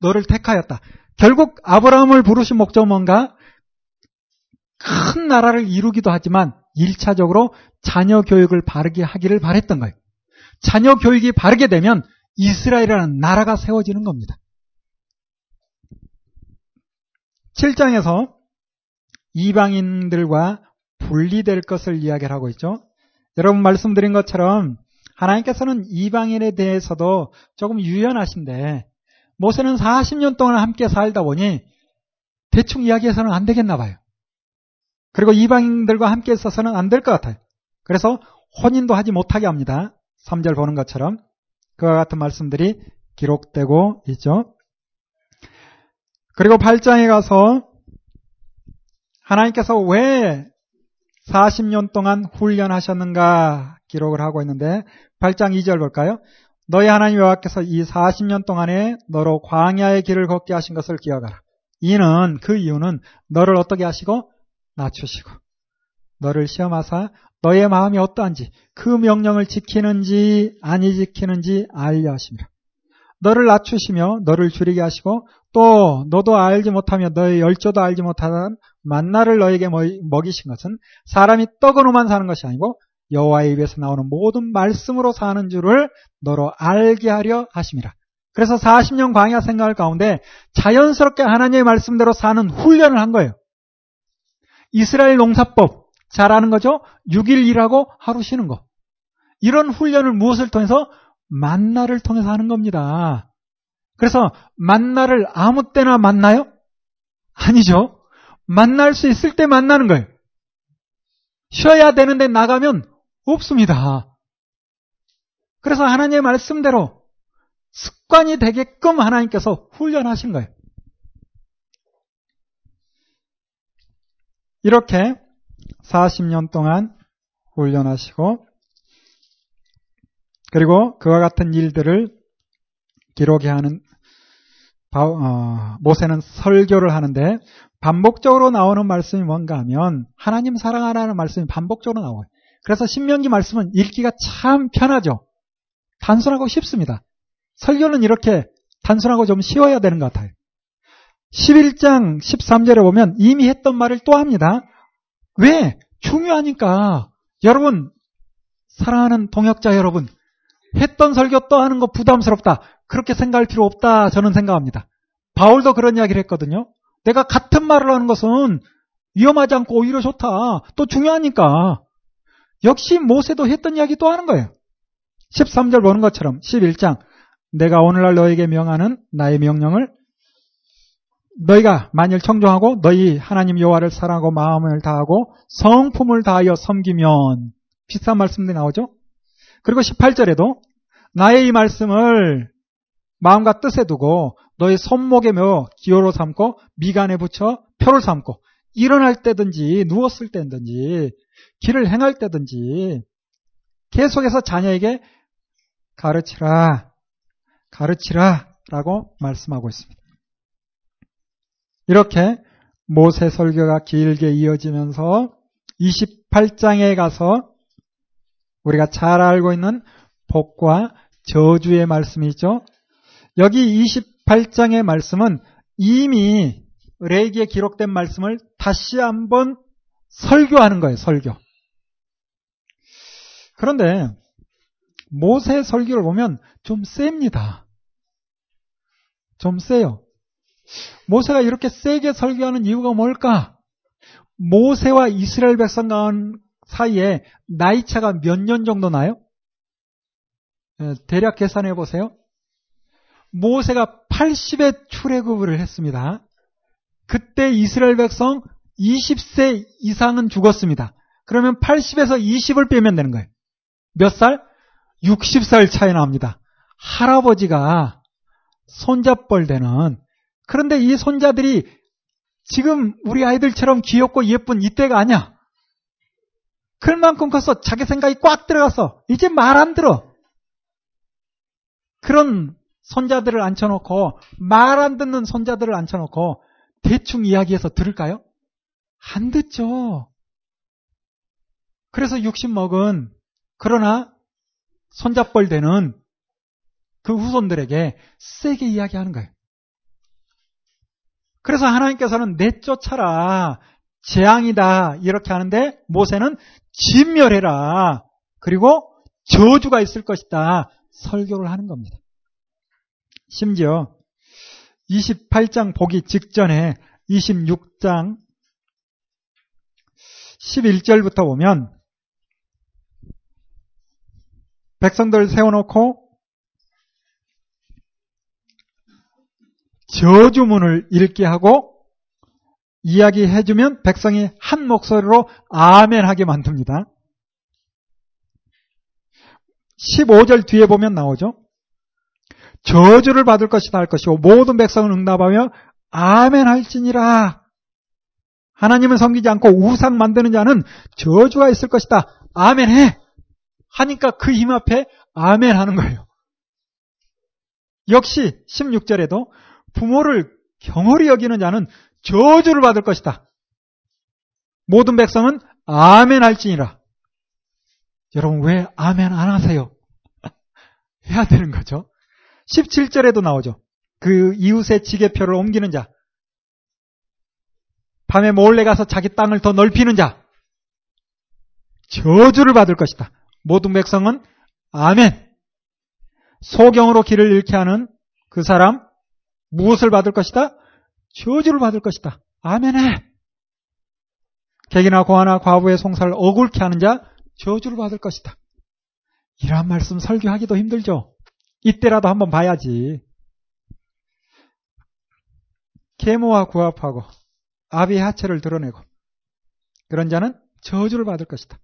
너를 택하였다. 결국 아브라함을 부르신 목적은 뭔가 큰 나라를 이루기도 하지만 1차적으로 자녀 교육을 바르게 하기를 바랬던 거예요. 자녀 교육이 바르게 되면 이스라엘이라는 나라가 세워지는 겁니다. 7장에서 이방인들과 분리될 것을 이야기를 하고 있죠. 여러분 말씀드린 것처럼 하나님께서는 이방인에 대해서도 조금 유연하신데 모세는 40년 동안 함께 살다 보니 대충 이야기해서는 안 되겠나 봐요. 그리고 이방인들과 함께 있어서는 안 될 것 같아요. 그래서 혼인도 하지 못하게 합니다. 3절 보는 것처럼 그와 같은 말씀들이 기록되고 있죠. 그리고 8장에 가서 하나님께서 왜 40년 동안 훈련하셨는가 기록을 하고 있는데 8장 2절 볼까요? 너희 하나님 여호와께서 이 40년 동안에 너로 광야의 길을 걷게 하신 것을 기억하라. 이는 그 이유는 너를 어떻게 하시고 낮추시고 너를 시험하사 너의 마음이 어떠한지 그 명령을 지키는지 아니 지키는지 알려 하십니다. 너를 낮추시며 너를 줄이게 하시고 또 너도 알지 못하며 너의 열조도 알지 못하는 만나를 너에게 먹이신 것은 사람이 떡으로만 사는 것이 아니고 여호와의 입에서 나오는 모든 말씀으로 사는 줄을 너로 알게 하려 하심이라. 그래서 40년 광야 생활 가운데 자연스럽게 하나님의 말씀대로 사는 훈련을 한 거예요. 이스라엘 농사법 잘 아는 거죠? 6일 일하고 하루 쉬는 거. 이런 훈련을 무엇을 통해서? 만나를 통해서 하는 겁니다. 그래서 만나를 아무 때나 만나요? 아니죠. 만날 수 있을 때 만나는 거예요. 쉬어야 되는데 나가면 없습니다. 그래서 하나님의 말씀대로 습관이 되게끔 하나님께서 훈련하신 거예요. 이렇게 40년 동안 훈련하시고 그리고 그와 같은 일들을 기록해 하는 어, 모세는 설교를 하는데 반복적으로 나오는 말씀이 뭔가 하면 하나님 사랑하라는 말씀이 반복적으로 나와요. 그래서 신명기 말씀은 읽기가 참 편하죠. 단순하고 쉽습니다. 설교는 이렇게 단순하고 좀 쉬워야 되는 것 같아요. 11장 13절에 보면 이미 했던 말을 또 합니다. 왜? 중요하니까. 여러분, 사랑하는 동역자 여러분, 했던 설교 또 하는 거 부담스럽다. 그렇게 생각할 필요 없다. 저는 생각합니다. 바울도 그런 이야기를 했거든요. 내가 같은 말을 하는 것은 위험하지 않고 오히려 좋다. 또 중요하니까. 역시 모세도 했던 이야기 또 하는 거예요. 13절 보는 것처럼 11장 내가 오늘날 너에게 명하는 나의 명령을 너희가 만일 청종하고 너희 하나님 여호와를 사랑하고 마음을 다하고 성품을 다하여 섬기면 비슷한 말씀들이 나오죠. 그리고 18절에도 나의 이 말씀을 마음과 뜻에 두고 너희 손목에 며 기호로 삼고 미간에 붙여 표를 삼고 일어날 때든지 누웠을 때든지 길을 행할 때든지 계속해서 자녀에게 가르치라 가르치라 라고 말씀하고 있습니다. 이렇게 모세 설교가 길게 이어지면서 28장에 가서 우리가 잘 알고 있는 복과 저주의 말씀이 있죠. 여기 28장의 말씀은 이미 레이기에 기록된 말씀을 다시 한번 설교하는 거예요, 설교. 그런데 모세 설교를 보면 좀 셉니다. 좀 세요. 모세가 이렇게 세게 설교하는 이유가 뭘까? 모세와 이스라엘 백성 사이에 나이 차가 몇 년 정도 나요? 예, 대략 계산해 보세요. 모세가 80에 출애굽을 했습니다. 그때 이스라엘 백성 20세 이상은 죽었습니다. 그러면 80에서 20을 빼면 되는 거예요. 몇 살? 60살 차이 납니다. 할아버지가 손잡벌 되는 그런데 이 손자들이 지금 우리 아이들처럼 귀엽고 예쁜 이때가 아니야. 그만큼 컸어. 자기 생각이 꽉 들어갔어. 이제 말 안 들어. 그런 손자들을 앉혀놓고 말 안 듣는 손자들을 앉혀놓고 대충 이야기해서 들을까요? 안 듣죠. 그래서 육신 먹은 그러나 손잡벌 되는 그 후손들에게 세게 이야기하는 거예요. 그래서 하나님께서는 내쫓아라. 재앙이다. 이렇게 하는데 모세는 진멸해라. 그리고 저주가 있을 것이다. 설교를 하는 겁니다. 심지어 28장 보기 직전에 26장 11절부터 보면 백성들 세워놓고 저주문을 읽게 하고 이야기해주면 백성이 한 목소리로 아멘 하게 만듭니다. 15절 뒤에 보면 나오죠. 저주를 받을 것이다 할 것이고 모든 백성은 응답하며 아멘 할지니라. 하나님을 섬기지 않고 우상 만드는 자는 저주가 있을 것이다. 아멘 해. 하니까 그 힘 앞에 아멘 하는 거예요. 역시 16절에도 부모를 경홀히 여기는 자는 저주를 받을 것이다. 모든 백성은 아멘 할지니라. 여러분 왜 아멘 안 하세요? 해야 되는 거죠. 17절에도 나오죠. 그 이웃의 지게표를 옮기는 자. 밤에 몰래 가서 자기 땅을 더 넓히는 자. 저주를 받을 것이다. 모든 백성은 아멘. 소경으로 길을 잃게 하는 그 사람 무엇을 받을 것이다? 저주를 받을 것이다. 아멘해. 객이나 고아나 과부의 송사를 억울케 하는 자 저주를 받을 것이다. 이러한 말씀 설교하기도 힘들죠. 이때라도 한번 봐야지. 계모와 구합하고 아비의 하체를 드러내고 그런 자는 저주를 받을 것이다.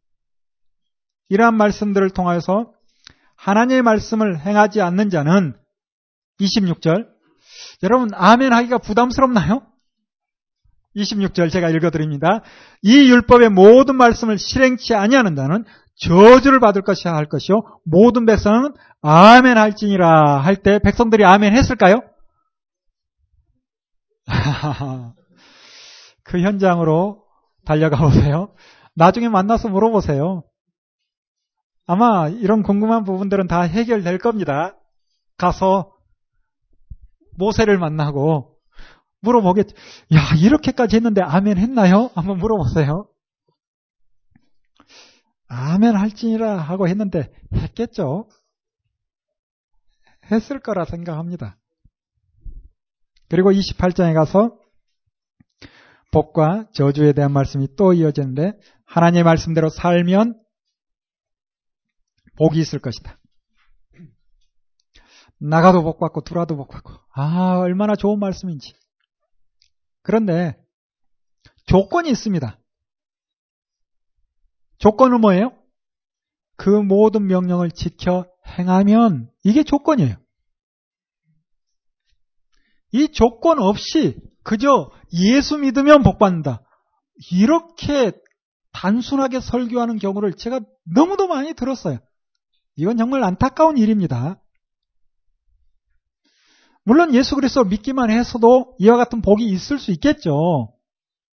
이러한 말씀들을 통하여서 하나님의 말씀을 행하지 않는 자는 26절 여러분 아멘 하기가 부담스럽나요? 26절 제가 읽어드립니다. 이 율법의 모든 말씀을 실행치 아니하는 자는 저주를 받을 것이야 할 것이요 모든 백성은 아멘 할지니라 할 때 백성들이 아멘 했을까요? 그 현장으로 달려가 보세요. 나중에 만나서 물어보세요. 아마 이런 궁금한 부분들은 다 해결될 겁니다. 가서 모세를 만나고 물어보겠죠. 야, 이렇게까지 했는데 아멘 했나요? 한번 물어보세요. 아멘 할지니라 하고 했는데 했겠죠? 했을 거라 생각합니다. 그리고 28장에 가서 복과 저주에 대한 말씀이 또 이어지는데 하나님의 말씀대로 살면 복이 있을 것이다. 나가도 복 받고 들어와도 복 받고 아 얼마나 좋은 말씀인지. 그런데 조건이 있습니다. 조건은 뭐예요? 그 모든 명령을 지켜 행하면 이게 조건이에요. 이 조건 없이 그저 예수 믿으면 복 받는다. 이렇게 단순하게 설교하는 경우를 제가 너무도 많이 들었어요. 이건 정말 안타까운 일입니다. 물론 예수 그리스도 믿기만 해서도 이와 같은 복이 있을 수 있겠죠.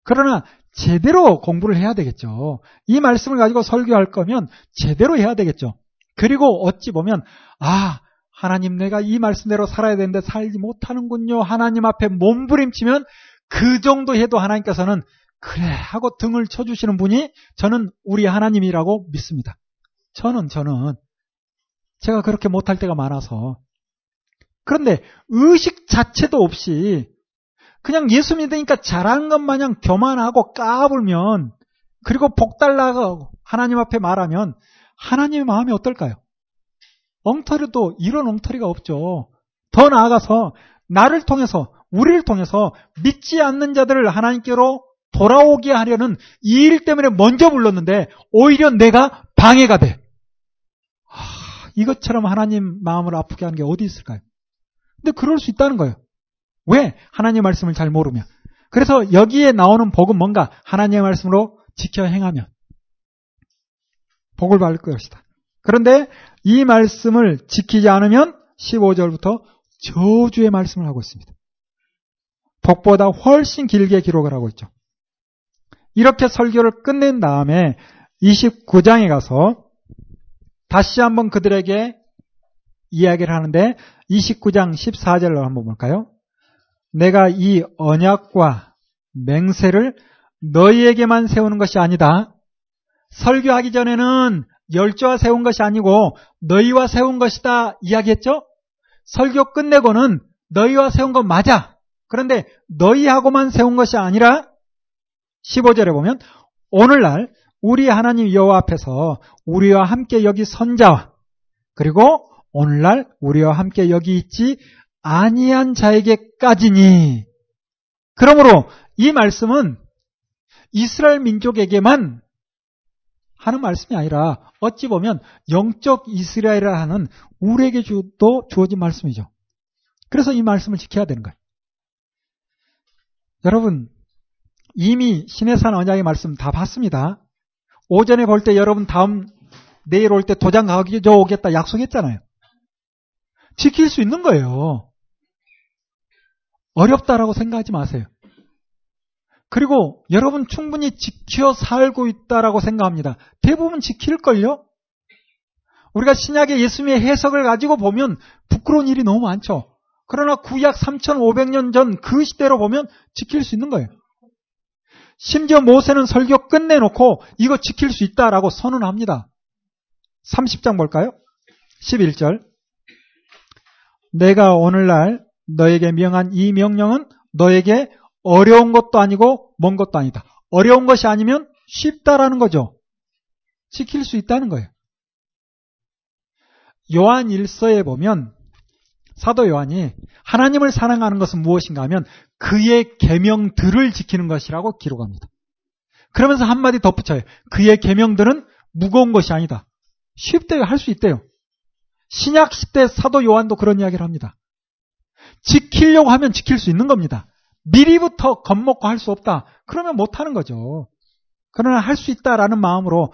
그러나 제대로 공부를 해야 되겠죠. 이 말씀을 가지고 설교할 거면 제대로 해야 되겠죠. 그리고 어찌 보면 아 하나님 내가 이 말씀대로 살아야 되는데 살지 못하는군요. 하나님 앞에 몸부림치면 그 정도 해도 하나님께서는 그래 하고 등을 쳐주시는 분이 저는 우리 하나님이라고 믿습니다. 저는 저는 제가 그렇게 못할 때가 많아서 그런데 의식 자체도 없이 그냥 예수 믿으니까 잘하는 것 마냥 교만하고 까불면 그리고 복 달라고 하나님 앞에 말하면 하나님의 마음이 어떨까요? 엉터리도 이런 엉터리가 없죠. 더 나아가서 나를 통해서 우리를 통해서 믿지 않는 자들을 하나님께로 돌아오게 하려는 이 일 때문에 먼저 불렀는데 오히려 내가 방해가 돼. 아, 이것처럼 하나님 마음을 아프게 하는 게 어디 있을까요? 근데 그럴 수 있다는 거예요. 왜? 하나님의 말씀을 잘 모르면. 그래서 여기에 나오는 복은 뭔가 하나님의 말씀으로 지켜 행하면 복을 받을 것이다. 그런데 이 말씀을 지키지 않으면 15절부터 저주의 말씀을 하고 있습니다. 복보다 훨씬 길게 기록을 하고 있죠. 이렇게 설교를 끝낸 다음에 29장에 가서 다시 한번 그들에게 이야기를 하는데 29장 14절로 한번 볼까요? 내가 이 언약과 맹세를 너희에게만 세우는 것이 아니다. 설교하기 전에는 열조와 세운 것이 아니고 너희와 세운 것이다 이야기했죠? 설교 끝내고는 너희와 세운 것 맞아. 그런데 너희하고만 세운 것이 아니라 15절에 보면 오늘날 우리 하나님 여호와 앞에서 우리와 함께 여기 선자와 그리고 오늘날 우리와 함께 여기 있지 아니한 자에게까지니 그러므로 이 말씀은 이스라엘 민족에게만 하는 말씀이 아니라 어찌 보면 영적 이스라엘을 하는 우리에게도 주어진 말씀이죠. 그래서 이 말씀을 지켜야 되는 거예요. 여러분 이미 신해산 언약의 말씀 다 봤습니다. 오전에 볼 때 여러분 다음 내일 올 때 도장 가져 오겠다 약속했잖아요. 지킬 수 있는 거예요. 어렵다라고 생각하지 마세요. 그리고 여러분 충분히 지켜 살고 있다라고 생각합니다. 대부분 지킬걸요? 우리가 신약의 예수님의 해석을 가지고 보면 부끄러운 일이 너무 많죠. 그러나 구약 3,500년 전 그 시대로 보면 지킬 수 있는 거예요. 심지어 모세는 설교 끝내놓고 이거 지킬 수 있다라고 선언합니다. 30장 볼까요? 11절. 내가 오늘날 너에게 명한 이 명령은 너에게 어려운 것도 아니고 먼 것도 아니다. 어려운 것이 아니면 쉽다라는 거죠. 지킬 수 있다는 거예요. 요한 일서에 보면 사도 요한이 하나님을 사랑하는 것은 무엇인가 하면 그의 계명들을 지키는 것이라고 기록합니다. 그러면서 한마디 덧붙여요. 그의 계명들은 무거운 것이 아니다. 쉽대요. 할 수 있대요. 신약 시대 사도 요한도 그런 이야기를 합니다. 지키려고 하면 지킬 수 있는 겁니다. 미리부터 겁먹고 할 수 없다. 그러면 못 하는 거죠. 그러나 할 수 있다라는 마음으로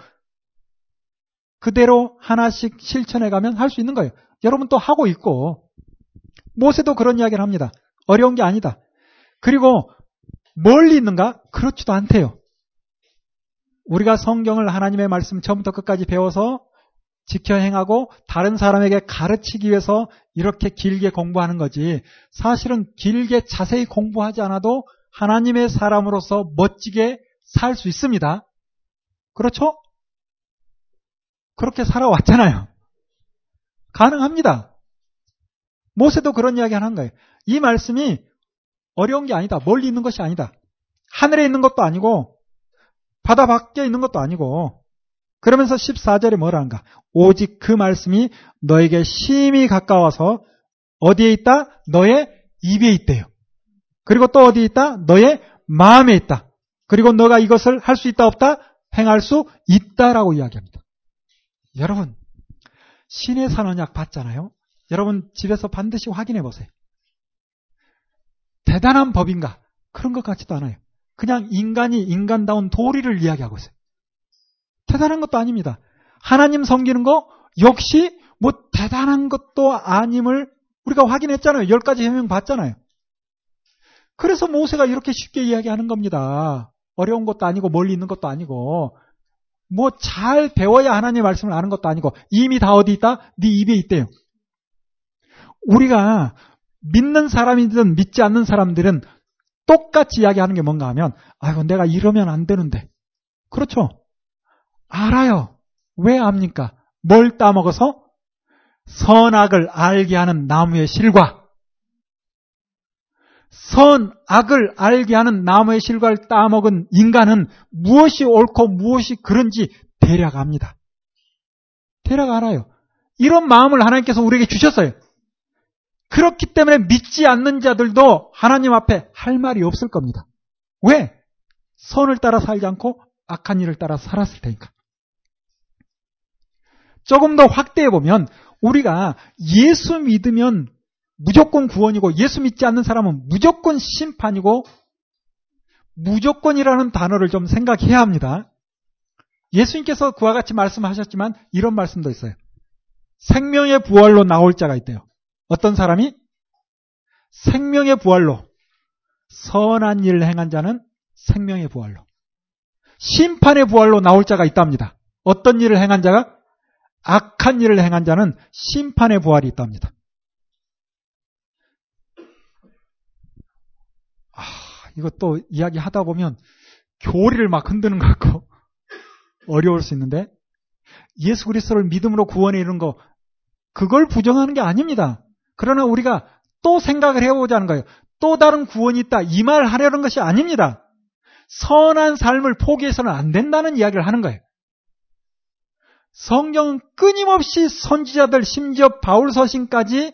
그대로 하나씩 실천해 가면 할 수 있는 거예요. 여러분 또 하고 있고 모세도 그런 이야기를 합니다. 어려운 게 아니다. 그리고 멀리 있는가? 그렇지도 않대요. 우리가 성경을 하나님의 말씀 처음부터 끝까지 배워서 지켜 행하고 다른 사람에게 가르치기 위해서 이렇게 길게 공부하는 거지. 사실은 길게 자세히 공부하지 않아도 하나님의 사람으로서 멋지게 살 수 있습니다. 그렇죠? 그렇게 살아왔잖아요. 가능합니다. 모세도 그런 이야기 하는 거예요. 이 말씀이 어려운 게 아니다. 멀리 있는 것이 아니다. 하늘에 있는 것도 아니고 바다 밖에 있는 것도 아니고 그러면서 14절에 뭐라는가? 오직 그 말씀이 너에게 심히 가까워서 어디에 있다? 너의 입에 있대요. 그리고 또 어디에 있다? 너의 마음에 있다. 그리고 너가 이것을 할 수 있다 없다? 행할 수 있다라고 이야기합니다. 여러분, 신의 산언약 봤잖아요? 여러분 집에서 반드시 확인해 보세요. 대단한 법인가? 그런 것 같지도 않아요. 그냥 인간이 인간다운 도리를 이야기하고 있어요. 대단한 것도 아닙니다. 하나님 섬기는 거 역시 뭐 대단한 것도 아님을 우리가 확인했잖아요. 열 가지 해명 봤잖아요. 그래서 모세가 이렇게 쉽게 이야기하는 겁니다. 어려운 것도 아니고 멀리 있는 것도 아니고 뭐 잘 배워야 하나님 말씀을 아는 것도 아니고 이미 다 어디 있다? 네 입에 있대요. 우리가 믿는 사람이든 믿지 않는 사람들은 똑같이 이야기하는 게 뭔가 하면 아이고 내가 이러면 안 되는데 그렇죠 알아요. 왜 압니까? 뭘 따먹어서? 선악을 알게 하는 나무의 실과. 선악을 알게 하는 나무의 실과를 따먹은 인간은 무엇이 옳고 무엇이 그런지 대략 압니다. 대략 알아요. 이런 마음을 하나님께서 우리에게 주셨어요. 그렇기 때문에 믿지 않는 자들도 하나님 앞에 할 말이 없을 겁니다. 왜? 선을 따라 살지 않고 악한 일을 따라 살았을 테니까. 조금 더 확대해 보면 우리가 예수 믿으면 무조건 구원이고 예수 믿지 않는 사람은 무조건 심판이고 무조건이라는 단어를 좀 생각해야 합니다. 예수님께서 그와 같이 말씀하셨지만 이런 말씀도 있어요. 생명의 부활로 나올 자가 있대요. 어떤 사람이 생명의 부활로 선한 일을 행한 자는 생명의 부활로 심판의 부활로 나올 자가 있답니다. 어떤 일을 행한 자가 악한 일을 행한 자는 심판의 부활이 있답니다. 아, 이것도 이야기 하다 보면 교리를 막 흔드는 것 같고 어려울 수 있는데 예수 그리스도를 믿음으로 구원에 이른 거 그걸 부정하는 게 아닙니다. 그러나 우리가 또 생각을 해보자는 거예요. 또 다른 구원이 있다. 이 말을 하려는 것이 아닙니다. 선한 삶을 포기해서는 안 된다는 이야기를 하는 거예요. 성경은 끊임없이 선지자들, 심지어 바울 서신까지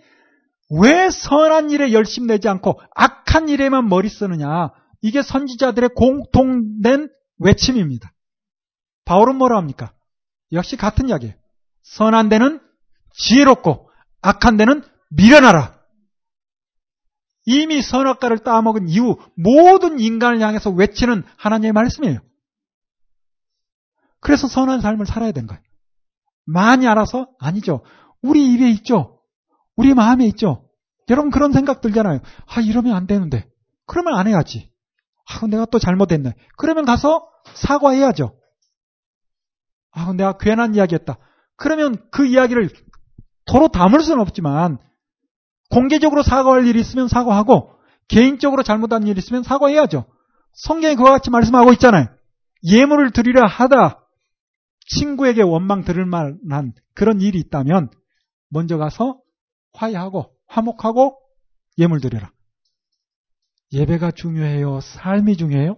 왜 선한 일에 열심 내지 않고 악한 일에만 머리 쓰느냐. 이게 선지자들의 공통된 외침입니다. 바울은 뭐라 합니까? 역시 같은 이야기예요. 선한 데는 지혜롭고 악한 데는 미련하라. 이미 선악과를 따먹은 이후 모든 인간을 향해서 외치는 하나님의 말씀이에요. 그래서 선한 삶을 살아야 되는 거예요. 많이 알아서? 아니죠. 우리 입에 있죠. 우리 마음에 있죠. 여러분 그런 생각 들잖아요. 아, 이러면 안 되는데. 그러면 안 해야지. 아, 내가 또 잘못했네. 그러면 가서 사과해야죠. 아, 내가 괜한 이야기 했다. 그러면 그 이야기를 도로 담을 수는 없지만 공개적으로 사과할 일이 있으면 사과하고 개인적으로 잘못한 일이 있으면 사과해야죠. 성경이 그와 같이 말씀하고 있잖아요. 예물을 드리려 하다 친구에게 원망 들을 만한 그런 일이 있다면 먼저 가서 화해하고 화목하고 예물 드려라. 예배가 중요해요? 삶이 중요해요?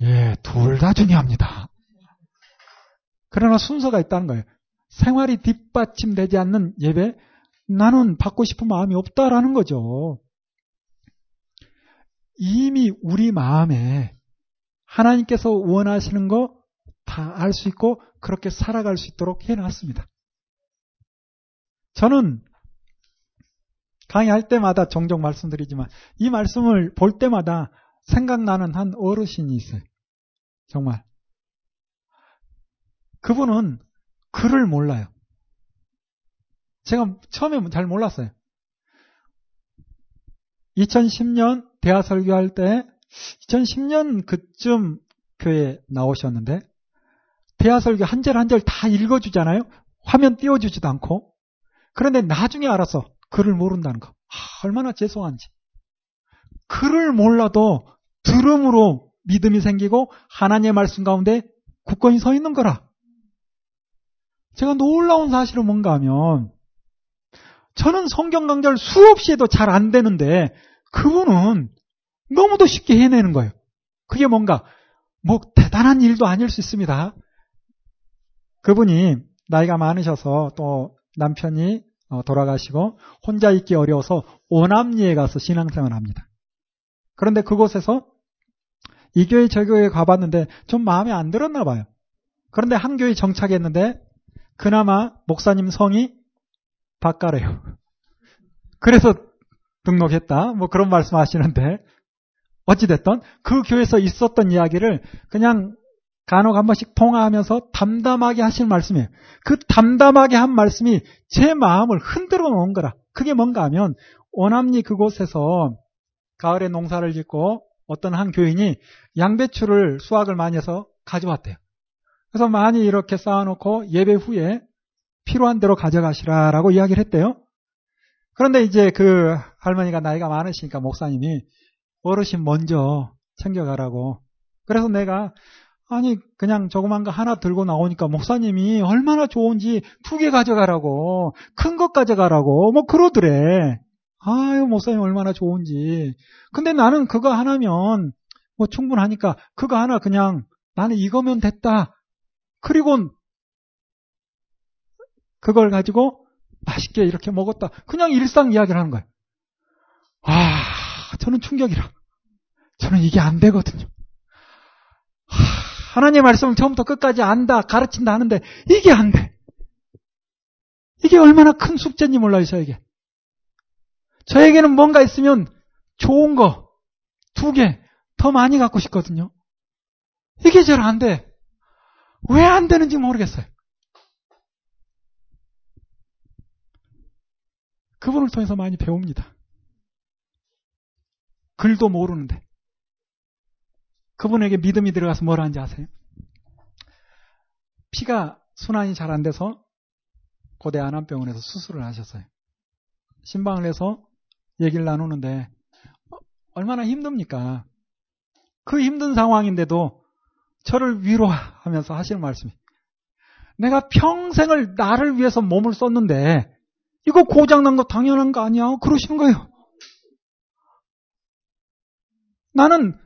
예, 둘 다 중요합니다. 그러나 순서가 있다는 거예요. 생활이 뒷받침되지 않는 예배, 나는 받고 싶은 마음이 없다라는 거죠. 이미 우리 마음에 하나님께서 원하시는 거 다 알 수 있고 그렇게 살아갈 수 있도록 해놨습니다. 저는 강의할 때마다 종종 말씀드리지만 이 말씀을 볼 때마다 생각나는 한 어르신이 있어요. 정말. 그분은 글을 몰라요. 제가 처음에 잘 몰랐어요. 2010년 대화 설교할 때 2010년 그쯤 교회 나오셨는데 대화 설교 한 절 한 절 다 읽어주잖아요. 화면 띄워주지도 않고 그런데 나중에 알아서 글을 모른다는 거. 아, 얼마나 죄송한지. 글을 몰라도 들음으로 믿음이 생기고 하나님의 말씀 가운데 굳건히 서 있는 거라. 제가 놀라운 사실은 뭔가 하면 저는 성경 강좌를 수없이 해도 잘 안 되는데 그분은 너무도 쉽게 해내는 거예요. 그게 뭔가 뭐 대단한 일도 아닐 수 있습니다. 그분이 나이가 많으셔서 또 남편이 어, 돌아가시고 혼자 있기 어려워서 오남리에 가서 신앙생활을 합니다. 그런데 그곳에서 이 교회 저 교회 가봤는데 좀 마음에 안 들었나 봐요. 그런데 한 교회 정착했는데 그나마 목사님 성이 바까래요. 그래서 등록했다. 뭐 그런 말씀 하시는데 어찌됐던 그 교회에서 있었던 이야기를 그냥 간혹 한 번씩 통화하면서 담담하게 하신 말씀이에요. 그 담담하게 한 말씀이 제 마음을 흔들어 놓은 거라. 그게 뭔가 하면 오남리 그곳에서 가을에 농사를 짓고 어떤 한 교인이 양배추를 수확을 많이 해서 가져왔대요. 그래서 많이 이렇게 쌓아놓고 예배 후에 필요한 대로 가져가시라라고 이야기를 했대요. 그런데 이제 그 할머니가 나이가 많으시니까 목사님이 어르신 먼저 챙겨가라고. 그래서 내가 아니 그냥 조그만 거 하나 들고 나오니까 목사님이 얼마나 좋은지 두 개 가져가라고 큰 것 가져가라고 뭐 그러더래. 아유 목사님 얼마나 좋은지. 근데 나는 그거 하나면 뭐 충분하니까 그거 하나 그냥 나는 이거면 됐다. 그리고 그걸 가지고 맛있게 이렇게 먹었다. 그냥 일상 이야기를 하는 거예요. 아, 저는 충격이라. 저는 이게 안 되거든요. 하나님의 말씀을 처음부터 끝까지 안다, 가르친다 하는데 이게 안 돼. 이게 얼마나 큰 숙제인지 몰라요, 저에게. 저에게는 뭔가 있으면 좋은 거 두 개 더 많이 갖고 싶거든요. 이게 잘 안 돼. 왜 안 되는지 모르겠어요. 그분을 통해서 많이 배웁니다. 글도 모르는데. 그분에게 믿음이 들어가서 뭘 하는지 아세요? 피가 순환이 잘 안 돼서 고대 안암병원에서 수술을 하셨어요. 신방을 해서 얘기를 나누는데 얼마나 힘듭니까? 그 힘든 상황인데도 저를 위로하면서 하시는 말씀이 내가 평생을 나를 위해서 몸을 썼는데 이거 고장난 거 당연한 거 아니야? 그러시는 거예요. 나는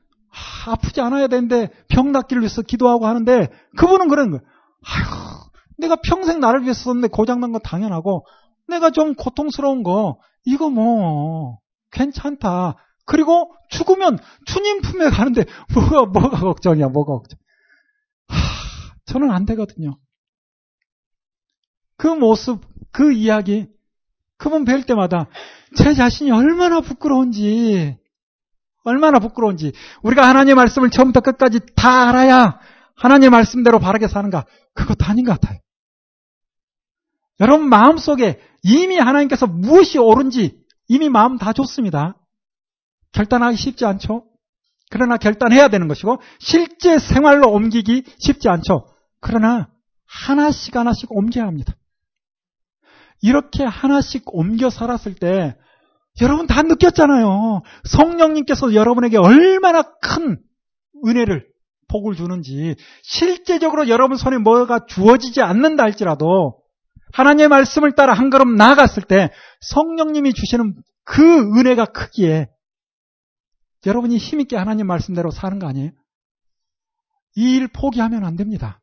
아프지 않아야 되는데 병 낫기를 위해서 기도하고 하는데 그분은 그런 거예요. 아휴, 내가 평생 나를 위해서 썼는데 고장난 거 당연하고 내가 좀 고통스러운 거 이거 뭐 괜찮다. 그리고 죽으면 주님 품에 가는데 뭐가 뭐가 걱정이야 뭐가 걱정. 하, 저는 안 되거든요. 그 모습 그 이야기 그분 뵐 때마다 제 자신이 얼마나 부끄러운지 얼마나 부끄러운지 우리가 하나님의 말씀을 처음부터 끝까지 다 알아야 하나님의 말씀대로 바르게 사는가 그것도 아닌 것 같아요. 여러분 마음속에 이미 하나님께서 무엇이 옳은지 이미 마음 다 줬습니다. 결단하기 쉽지 않죠. 그러나 결단해야 되는 것이고 실제 생활로 옮기기 쉽지 않죠. 그러나 하나씩 하나씩 옮겨야 합니다. 이렇게 하나씩 옮겨 살았을 때 여러분 다 느꼈잖아요. 성령님께서 여러분에게 얼마나 큰 은혜를 복을 주는지 실제적으로 여러분 손에 뭐가 주어지지 않는다 할지라도 하나님의 말씀을 따라 한 걸음 나아갔을 때 성령님이 주시는 그 은혜가 크기에 여러분이 힘있게 하나님 말씀대로 사는 거 아니에요? 이 일 포기하면 안 됩니다.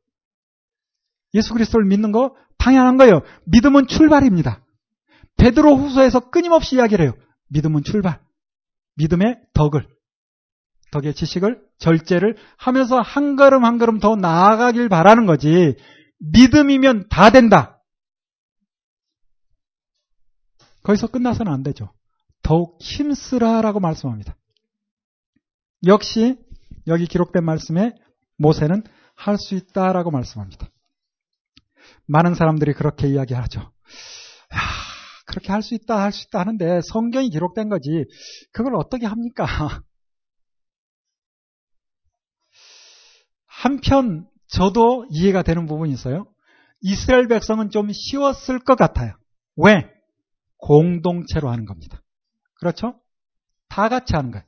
예수 그리스도를 믿는 거 당연한 거예요. 믿음은 출발입니다. 베드로 후서에서 끊임없이 이야기를 해요. 믿음은 출발. 믿음의 덕을, 덕의 지식을, 절제를 하면서 한 걸음 한 걸음 더 나아가길 바라는 거지. 믿음이면 다 된다. 거기서 끝나서는 안 되죠. 더욱 힘쓰라라고 말씀합니다. 역시 여기 기록된 말씀에 모세는 할 수 있다라고 말씀합니다. 많은 사람들이 그렇게 이야기하죠. 야, 그렇게 할 수 있다, 할 수 있다 하는데 성경이 기록된 거지. 그걸 어떻게 합니까? 한편 저도 이해가 되는 부분이 있어요. 이스라엘 백성은 좀 쉬웠을 것 같아요. 왜? 공동체로 하는 겁니다. 그렇죠? 다 같이 하는 거예요.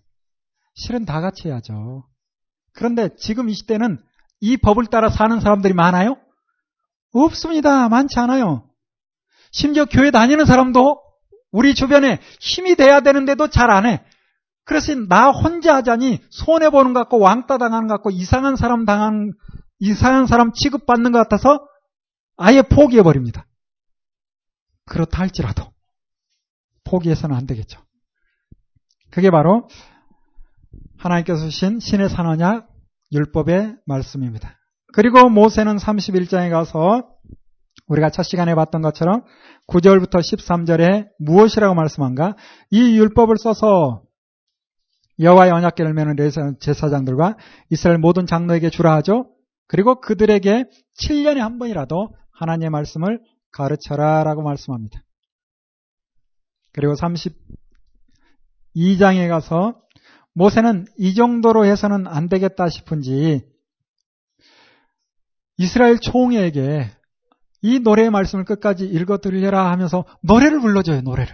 실은 다 같이 해야죠. 그런데 지금 이 시대는 이 법을 따라 사는 사람들이 많아요? 없습니다. 많지 않아요. 심지어 교회 다니는 사람도 우리 주변에 힘이 돼야 되는데도 잘 안 해. 그래서 나 혼자 하자니 손해보는 것 같고 왕따 당하는 것 같고 이상한 사람 당한, 이상한 사람 취급받는 것 같아서 아예 포기해버립니다. 그렇다 할지라도 포기해서는 안 되겠죠. 그게 바로 하나님께서 주신 신의 산언약 율법의 말씀입니다. 그리고 모세는 31장에 가서 우리가 첫 시간에 봤던 것처럼 9절부터 13절에 무엇이라고 말씀한가? 이 율법을 써서 여호와의 언약궤를 메는 제사장들과 이스라엘 모든 장로에게 주라 하죠. 그리고 그들에게 7년에 한 번이라도 하나님의 말씀을 가르쳐라라고 말씀합니다. 그리고 32장에 가서 모세는 이 정도로 해서는 안 되겠다 싶은지 이스라엘 총회에게 이 노래의 말씀을 끝까지 읽어 드리려라 하면서 노래를 불러줘요, 노래를.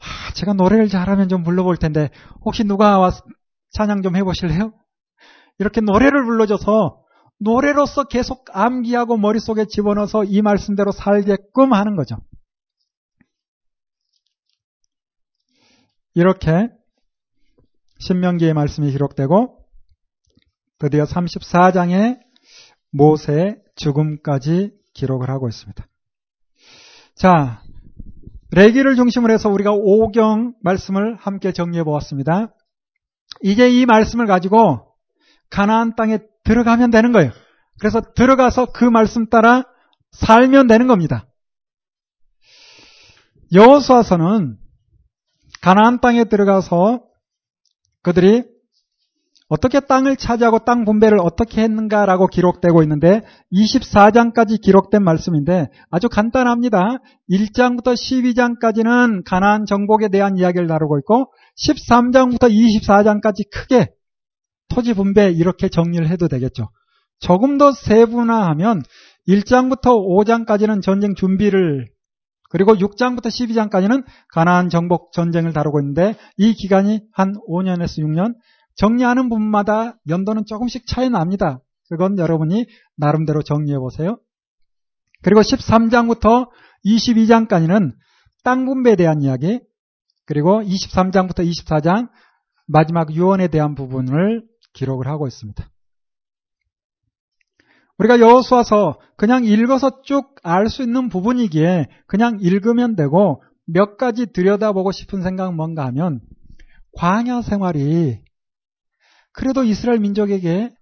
아, 제가 노래를 잘하면 좀 불러볼 텐데 혹시 누가 와 찬양 좀 해보실래요? 이렇게 노래를 불러줘서 노래로서 계속 암기하고 머릿속에 집어넣어서 이 말씀대로 살게끔 하는 거죠. 이렇게 신명기의 말씀이 기록되고 드디어 34장에 모세의 죽음까지 기록을 하고 있습니다. 자, 레기를 중심으로 해서 우리가 오경 말씀을 함께 정리해 보았습니다. 이제 이 말씀을 가지고 가나안 땅에 들어가면 되는 거예요. 그래서 들어가서 그 말씀 따라 살면 되는 겁니다. 여호수아서는 가나안 땅에 들어가서 그들이 어떻게 땅을 차지하고 땅 분배를 어떻게 했는가라고 기록되고 있는데 24장까지 기록된 말씀인데 아주 간단합니다. 1장부터 12장까지는 가나안 정복에 대한 이야기를 다루고 있고 13장부터 24장까지 크게 토지 분배 이렇게 정리를 해도 되겠죠. 조금 더 세분화하면 1장부터 5장까지는 전쟁 준비를 그리고 6장부터 12장까지는 가나안 정복 전쟁을 다루고 있는데 이 기간이 한 5년에서 6년 정리하는 부분마다 연도는 조금씩 차이 납니다. 그건 여러분이 나름대로 정리해 보세요. 그리고 13장부터 22장까지는 땅 분배에 대한 이야기, 그리고 23장부터 24장 마지막 유언에 대한 부분을 기록을 하고 있습니다. 우리가 여호수아서 그냥 읽어서 쭉 알 수 있는 부분이기에 그냥 읽으면 되고 몇 가지 들여다보고 싶은 생각은 뭔가 하면 광야 생활이 그래도 이스라엘 민족에게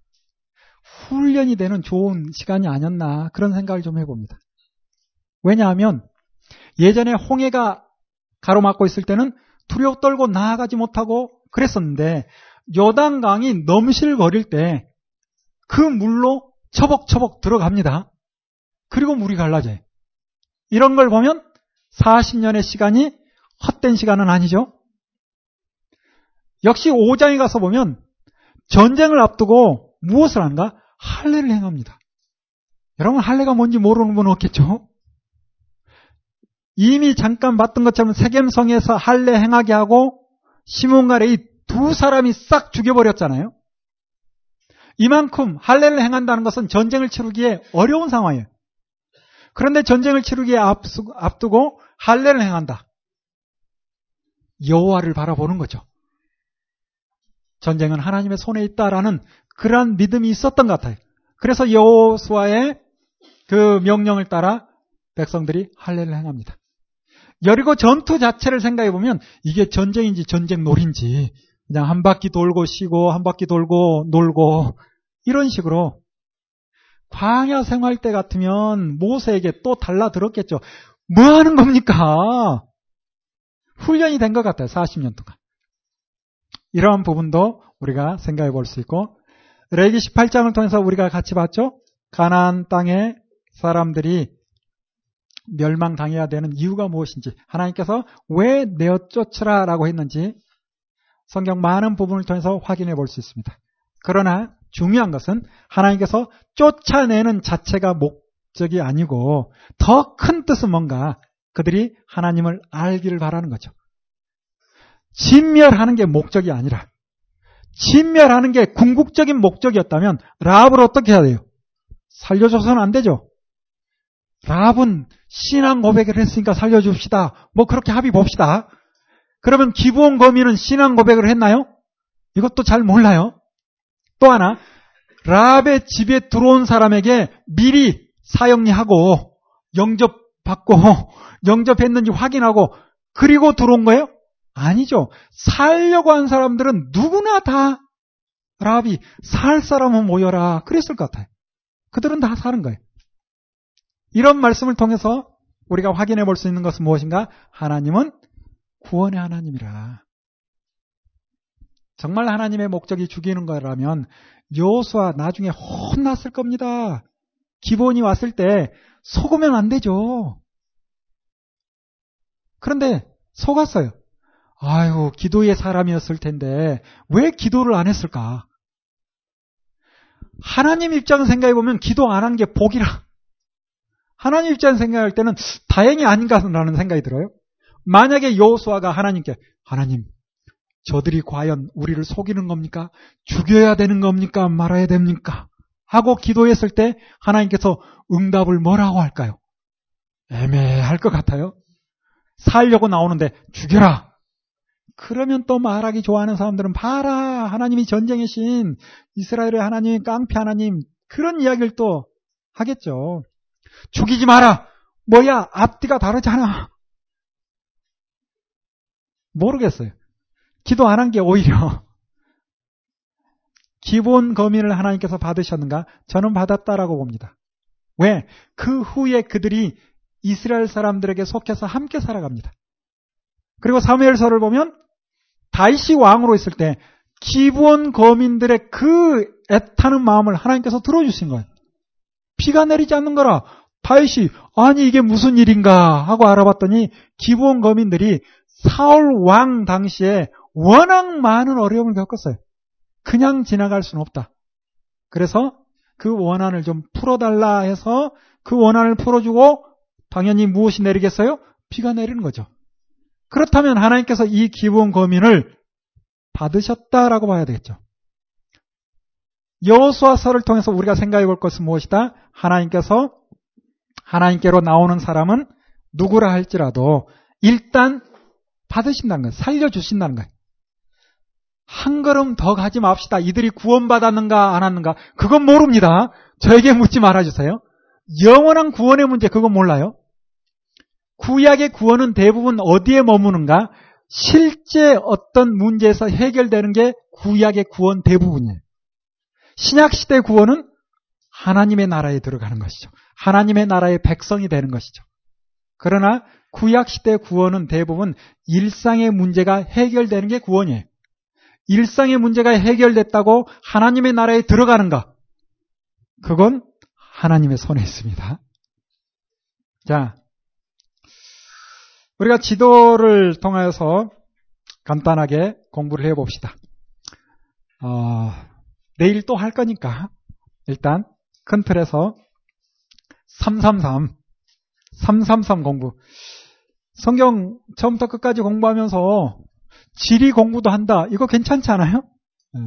훈련이 되는 좋은 시간이 아니었나 그런 생각을 좀 해봅니다. 왜냐하면 예전에 홍해가 가로막고 있을 때는 두려워 떨고 나아가지 못하고 그랬었는데 요단강이 넘실거릴 때 그 물로 처벅처벅 들어갑니다. 그리고 물이 갈라져요. 이런 걸 보면 40년의 시간이 헛된 시간은 아니죠. 역시 5장에 가서 보면 전쟁을 앞두고 무엇을 한가? 할례를 행합니다. 여러분 할례가 뭔지 모르는 분 없겠죠? 이미 잠깐 봤던 것처럼 세겜성에서 할례 행하게 하고 시몬과 레이 두 사람이 싹 죽여버렸잖아요. 이만큼 할례를 행한다는 것은 전쟁을 치르기에 어려운 상황이에요. 그런데 전쟁을 치르기에 앞두고 할례를 행한다. 여호와를 바라보는 거죠. 전쟁은 하나님의 손에 있다라는 그러한 믿음이 있었던 것 같아요. 그래서 여호수아의 그 명령을 따라 백성들이 할례를 행합니다. 여리고 전투 자체를 생각해 보면 이게 전쟁인지 전쟁 놀인지 그냥 한 바퀴 돌고 쉬고 한 바퀴 돌고 놀고 이런 식으로 광야 생활 때 같으면 모세에게 또 달라들었겠죠. 뭐 하는 겁니까? 훈련이 된 것 같아요. 40년 동안. 이러한 부분도 우리가 생각해 볼 수 있고 레기 18장을 통해서 우리가 같이 봤죠. 가나안 땅의 사람들이 멸망당해야 되는 이유가 무엇인지 하나님께서 왜 내어 쫓으라라고 했는지 성경 많은 부분을 통해서 확인해 볼 수 있습니다. 그러나 중요한 것은 하나님께서 쫓아내는 자체가 목적이 아니고 더 큰 뜻은 뭔가 그들이 하나님을 알기를 바라는 거죠. 진멸하는 게 목적이 아니라 진멸하는 게 궁극적인 목적이었다면 라합을 어떻게 해야 돼요? 살려줘서는 안 되죠. 라합은 신앙 고백을 했으니까 살려줍시다. 뭐 그렇게 합의 봅시다. 그러면 기부원 거미는 신앙 고백을 했나요? 이것도 잘 몰라요. 또 하나 라합의 집에 들어온 사람에게 미리 사형리하고 영접받고 영접했는지 확인하고 그리고 들어온 거예요? 아니죠. 살려고 한 사람들은 누구나 다 라합이 살 사람은 모여라 그랬을 것 같아요. 그들은 다 사는 거예요. 이런 말씀을 통해서 우리가 확인해 볼 수 있는 것은 무엇인가? 하나님은 구원의 하나님이라. 정말 하나님의 목적이 죽이는 거라면 요수와 나중에 혼났을 겁니다. 기본이 왔을 때 속으면 안 되죠. 그런데 속았어요. 아유, 기도의 사람이었을 텐데 왜 기도를 안 했을까? 하나님 입장 생각해 보면 기도 안 한 게 복이라. 하나님 입장 생각할 때는 다행이 아닌가라는 생각이 들어요. 만약에 여호수아가 하나님께 하나님 저들이 과연 우리를 속이는 겁니까? 죽여야 되는 겁니까? 말아야 됩니까? 하고 기도했을 때 하나님께서 응답을 뭐라고 할까요? 애매할 것 같아요. 살려고 나오는데 죽여라. 그러면 또 말하기 좋아하는 사람들은 봐라 하나님이 전쟁의 신 이스라엘의 하나님 깡패 하나님 그런 이야기를 또 하겠죠. 죽이지 마라. 뭐야 앞뒤가 다르잖아. 모르겠어요. 기도 안 한 게 오히려 기본 거민을 하나님께서 받으셨는가? 저는 받았다라고 봅니다. 왜? 그 후에 그들이 이스라엘 사람들에게 속해서 함께 살아갑니다. 그리고 사무엘서를 보면 다이시 왕으로 있을 때 기본 거민들의 그 애타는 마음을 하나님께서 들어주신 거예요. 피가 내리지 않는 거라. 다이시 아니 이게 무슨 일인가 하고 알아봤더니 기본 거민들이 사울 왕 당시에 워낙 많은 어려움을 겪었어요. 그냥 지나갈 수는 없다. 그래서 그 원한을 좀 풀어달라 해서 그 원한을 풀어주고 당연히 무엇이 내리겠어요? 비가 내리는 거죠. 그렇다면 하나님께서 이 기본 거민을 받으셨다라고 봐야 되겠죠. 여호수아서를 통해서 우리가 생각해 볼 것은 무엇이다? 하나님께서 하나님께로 나오는 사람은 누구라 할지라도 일단 받으신다는 거예요. 살려주신다는 거예요. 한 걸음 더 가지 맙시다. 이들이 구원받았는가 안 왔는가 그건 모릅니다. 저에게 묻지 말아주세요. 영원한 구원의 문제 그건 몰라요. 구약의 구원은 대부분 어디에 머무는가? 실제 어떤 문제에서 해결되는 게 구약의 구원 대부분이에요. 신약시대 구원은 하나님의 나라에 들어가는 것이죠. 하나님의 나라의 백성이 되는 것이죠. 그러나 구약시대 구원은 대부분 일상의 문제가 해결되는 게 구원이에요. 일상의 문제가 해결됐다고 하나님의 나라에 들어가는가? 그건 하나님의 손에 있습니다. 자, 우리가 지도를 통해서 간단하게 공부를 해봅시다. 어, 내일 또 할 거니까 일단 큰 틀에서 333, 333 공부. 성경 처음부터 끝까지 공부하면서 지리 공부도 한다. 이거 괜찮지 않아요? 네.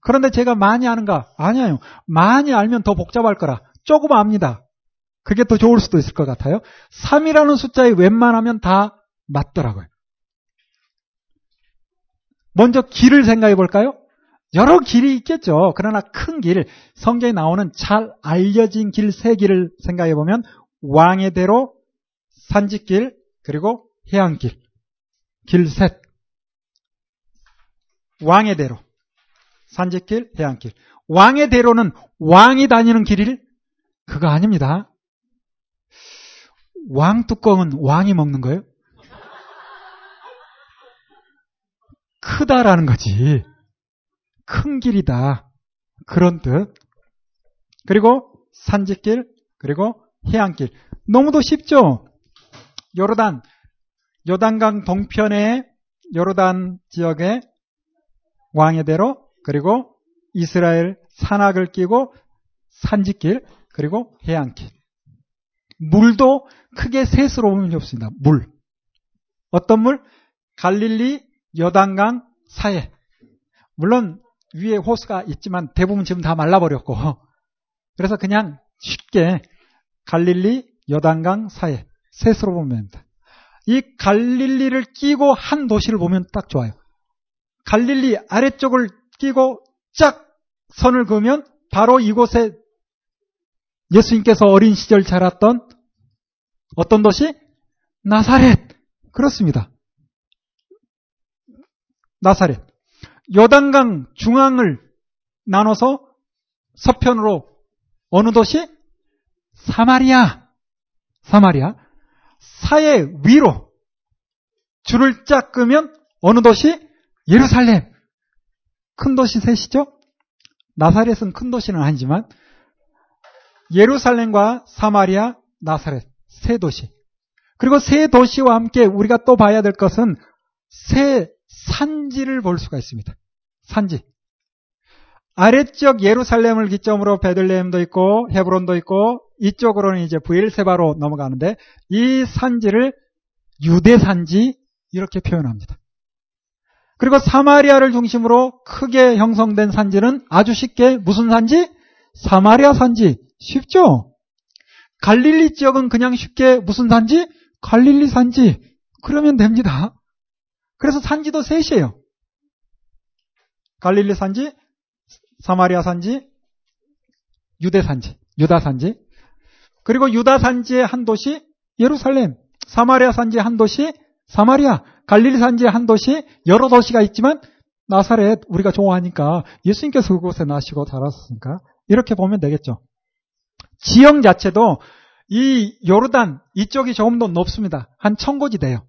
그런데 제가 많이 아는가? 아니에요. 많이 알면 더 복잡할 거라. 조금 압니다. 그게 더 좋을 수도 있을 것 같아요. 3이라는 숫자에 웬만하면 다 맞더라고요. 먼저 길을 생각해 볼까요? 여러 길이 있겠죠. 그러나 큰 길, 성경에 나오는 잘 알려진 길 세 길을 생각해 보면 왕의 대로, 산지길, 그리고 해안길. 길 셋. 왕의 대로. 산지길, 해안길. 왕의 대로는 왕이 다니는 길일? 그거 아닙니다. 왕 뚜껑은 왕이 먹는 거예요? 크다라는 거지. 큰 길이다. 그런 뜻. 그리고 산지길, 그리고 해안길. 너무도 쉽죠? 요르단, 요단강 동편의 요르단 지역의 왕의 대로, 그리고 이스라엘 산악을 끼고 산지길, 그리고 해안길. 물도 크게 셋으로 보면 좋습니다. 물. 어떤 물? 갈릴리, 요단강 사이에. 물론 위에 호수가 있지만 대부분 지금 다 말라버렸고 그래서 그냥 쉽게 갈릴리 여단강 사이 셋으로 보면 됩니다. 이 갈릴리를 끼고 한 도시를 보면 딱 좋아요. 갈릴리 아래쪽을 끼고 쫙 선을 그으면 바로 이곳에 예수님께서 어린 시절 자랐던 어떤 도시? 나사렛. 그렇습니다. 나사렛. 요단강 중앙을 나눠서 서편으로 어느 도시? 사마리아. 사마리아. 사해 위로 줄을 쫙 끄면 어느 도시? 예루살렘. 큰 도시 셋이죠? 나사렛은 큰 도시는 아니지만 예루살렘과 사마리아, 나사렛 세 도시. 그리고 세 도시와 함께 우리가 또 봐야 될 것은 세 산지를 볼 수가 있습니다. 산지. 아래쪽 예루살렘을 기점으로 베들레헴도 있고 헤브론도 있고 이쪽으로는 이제 부엘세바로 넘어가는데 이 산지를 유대 산지 이렇게 표현합니다. 그리고 사마리아를 중심으로 크게 형성된 산지는 아주 쉽게 무슨 산지? 사마리아 산지. 쉽죠? 갈릴리 지역은 그냥 쉽게 무슨 산지? 갈릴리 산지. 그러면 됩니다. 그래서 산지도 셋이에요. 갈릴리 산지, 사마리아 산지, 유대 산지, 유다 산지. 그리고 유다 산지의 한 도시 예루살렘, 사마리아 산지의 한 도시 사마리아, 갈릴리 산지의 한 도시 여러 도시가 있지만 나사렛 우리가 좋아하니까 예수님께서 그곳에 나시고 자랐으니까 이렇게 보면 되겠죠. 지형 자체도 이 요르단 이쪽이 조금 더 높습니다. 한 청고지대요.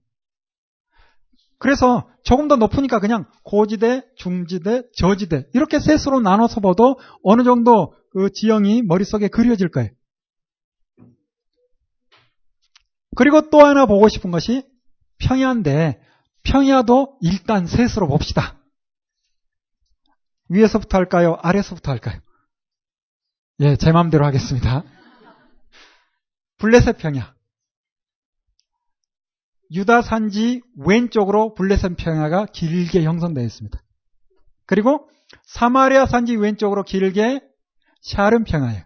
그래서 조금 더 높으니까 그냥 고지대, 중지대, 저지대 이렇게 셋으로 나눠서 봐도 어느 정도 그 지형이 머릿속에 그려질 거예요. 그리고 또 하나 보고 싶은 것이 평야인데 평야도 일단 셋으로 봅시다. 위에서부터 할까요? 아래서부터 할까요? 예, 제 마음대로 하겠습니다. 블레셋 평야. 유다 산지 왼쪽으로 블레셋 평야가 길게 형성되어 있습니다. 그리고 사마리아 산지 왼쪽으로 길게 샤름 평야예요.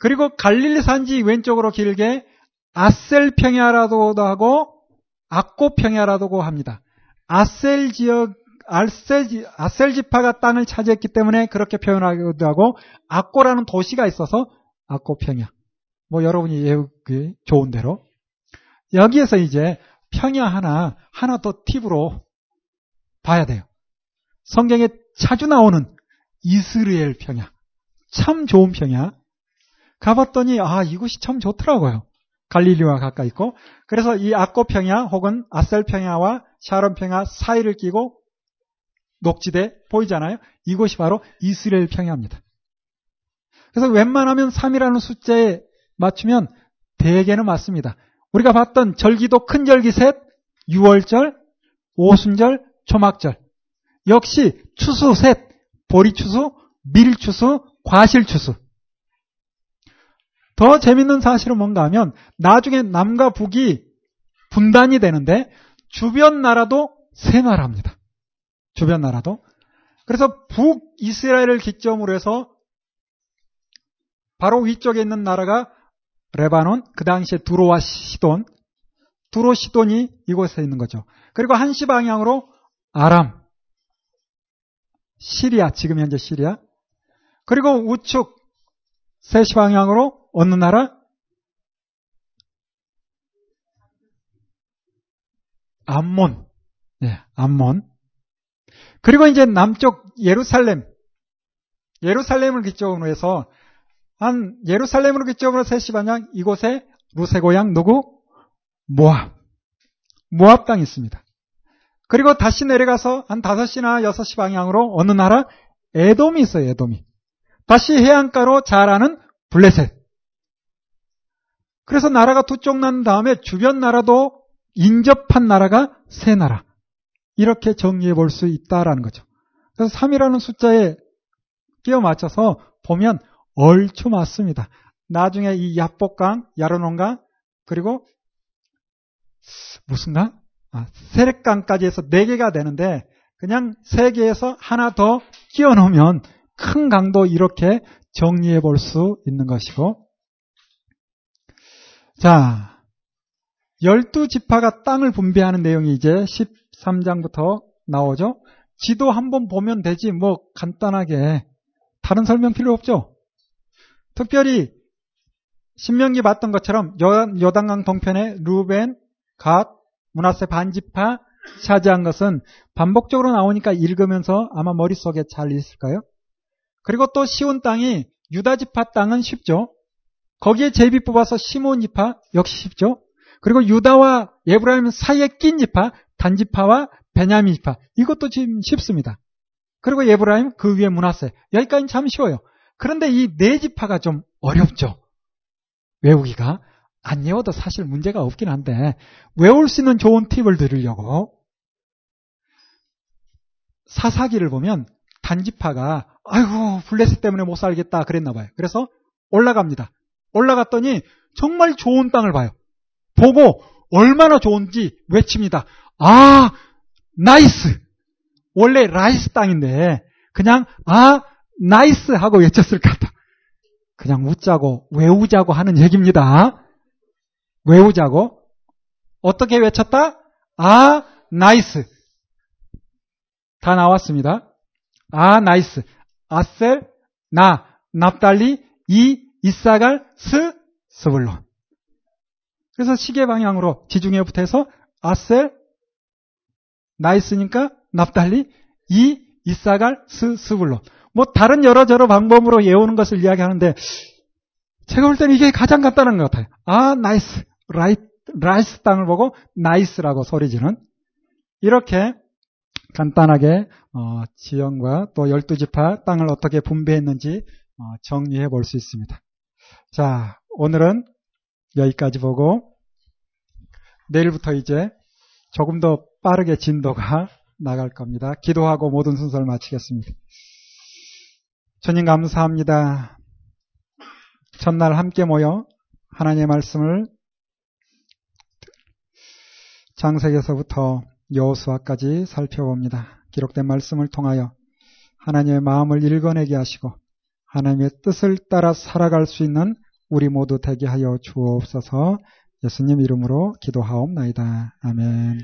그리고 갈릴리 산지 왼쪽으로 길게 아셀 평야라고도 하고 악고 평야라고 합니다. 아셀 지역 아셀, 아셀 지파가 땅을 차지했기 때문에 그렇게 표현하기도 하고 악고라는 도시가 있어서 악고 평야. 뭐 여러분이 좋은 대로 여기에서 이제 평야 하나, 하나 더 팁으로 봐야 돼요. 성경에 자주 나오는 이스라엘 평야. 참 좋은 평야. 가봤더니, 아, 이곳이 참 좋더라고요. 갈릴리와 가까이 있고. 그래서 이 악고 평야 혹은 아셀 평야와 샤론 평야 사이를 끼고 녹지대 보이잖아요. 이곳이 바로 이스라엘 평야입니다. 그래서 웬만하면 3이라는 숫자에 맞추면 대개는 맞습니다. 우리가 봤던 절기도 큰 절기 셋, 6월절, 오순절, 초막절. 역시 추수 셋, 보리추수, 밀추수, 과실추수. 더 재밌는 사실은 뭔가 하면 나중에 남과 북이 분단이 되는데 주변 나라도 세 나라입니다. 주변 나라도. 그래서 북 이스라엘을 기점으로 해서 바로 위쪽에 있는 나라가 레바논, 그 당시에 두로와 시돈, 두로 시돈이 이곳에 있는 거죠. 그리고 한시 방향으로 아람, 시리아, 지금 현재 시리아. 그리고 우측 세시 방향으로 어느 나라? 암몬. 네, 암몬. 그리고 이제 남쪽 예루살렘. 예루살렘을 기점으로 해서 한 예루살렘으로 기점으로 세시 방향 이곳에 루세 고향 누구? 모압. 모압 땅이 있습니다. 그리고 다시 내려가서 한 5시나 6시 방향으로 어느 나라? 에돔이 있어요, 에돔이. 다시 해안가로 자라는 블레셋. 그래서 나라가 두 쪽 난 다음에 주변 나라도 인접한 나라가 세 나라. 이렇게 정리해 볼 수 있다라는 거죠. 그래서 3이라는 숫자에 끼워 맞춰서 보면 얼추 맞습니다. 나중에 이 야복강, 야르논강, 그리고 무슨 강? 아, 세력강까지 해서 4개가 되는데 그냥 3개에서 하나 더 끼워 놓으면 큰 강도 이렇게 정리해 볼 수 있는 것이고 자, 12지파가 땅을 분배하는 내용이 이제 13장부터 나오죠. 지도 한번 보면 되지 뭐 간단하게 다른 설명 필요 없죠. 특별히 신명기 봤던 것처럼 요단강 동편에 루벤, 갓, 문하세 반지파 차지한 것은 반복적으로 나오니까 읽으면서 아마 머릿속에 잘 있을까요? 그리고 또 시온 땅이 유다지파 땅은 쉽죠. 거기에 제비 뽑아서 시몬 지파 역시 쉽죠. 그리고 유다와 예브라임 사이에 낀 지파 단지파와 베냐민 지파 이것도 지금 쉽습니다. 그리고 예브라임 그 위에 문하세 여기까지는 참 쉬워요. 그런데 이 네 지파가 좀 어렵죠. 외우기가 안 외워도 사실 문제가 없긴 한데 외울 수 있는 좋은 팁을 드리려고 사사기를 보면 단지파가 아이고 블레셋 때문에 못 살겠다 그랬나 봐요. 그래서 올라갑니다. 올라갔더니 정말 좋은 땅을 봐요. 보고 얼마나 좋은지 외칩니다. 아 nice 원래 라이스 땅인데 그냥 아 nice 하고 외쳤을 것 같아. 그냥 웃자고 외우자고 하는 얘기입니다. 외우자고 어떻게 외쳤다? 아 nice 다 나왔습니다. 아 nice 아셀 나 납달리 이 잇사갈 스 스불론 그래서 시계 방향으로 지중해 부터 해서 아셀 nice니까 납달리 이 잇사갈 스 스불론 뭐 다른 여러 저러 방법으로 외우는 것을 이야기하는데 제가 볼 때는 이게 가장 간단한 것 같아요. 아 nice 라이, 라이스 땅을 보고 nice라고 소리 지는 이렇게 간단하게 어, 지형과 또 열두 지파 땅을 어떻게 분배했는지 어, 정리해 볼 수 있습니다. 자, 오늘은 여기까지 보고 내일부터 이제 조금 더 빠르게 진도가 나갈 겁니다. 기도하고 모든 순서를 마치겠습니다. 주님 감사합니다. 첫날 함께 모여 하나님의 말씀을 장세에서부터 여호수아까지 살펴봅니다. 기록된 말씀을 통하여 하나님의 마음을 읽어내게 하시고 하나님의 뜻을 따라 살아갈 수 있는 우리 모두 되게 하여 주옵소서 예수님 이름으로 기도하옵나이다. 아멘.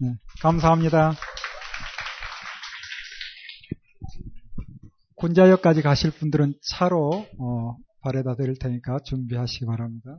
네, 감사합니다. 군자역까지 가실 분들은 차로 어, 바래다 드릴 테니까 준비하시기 바랍니다.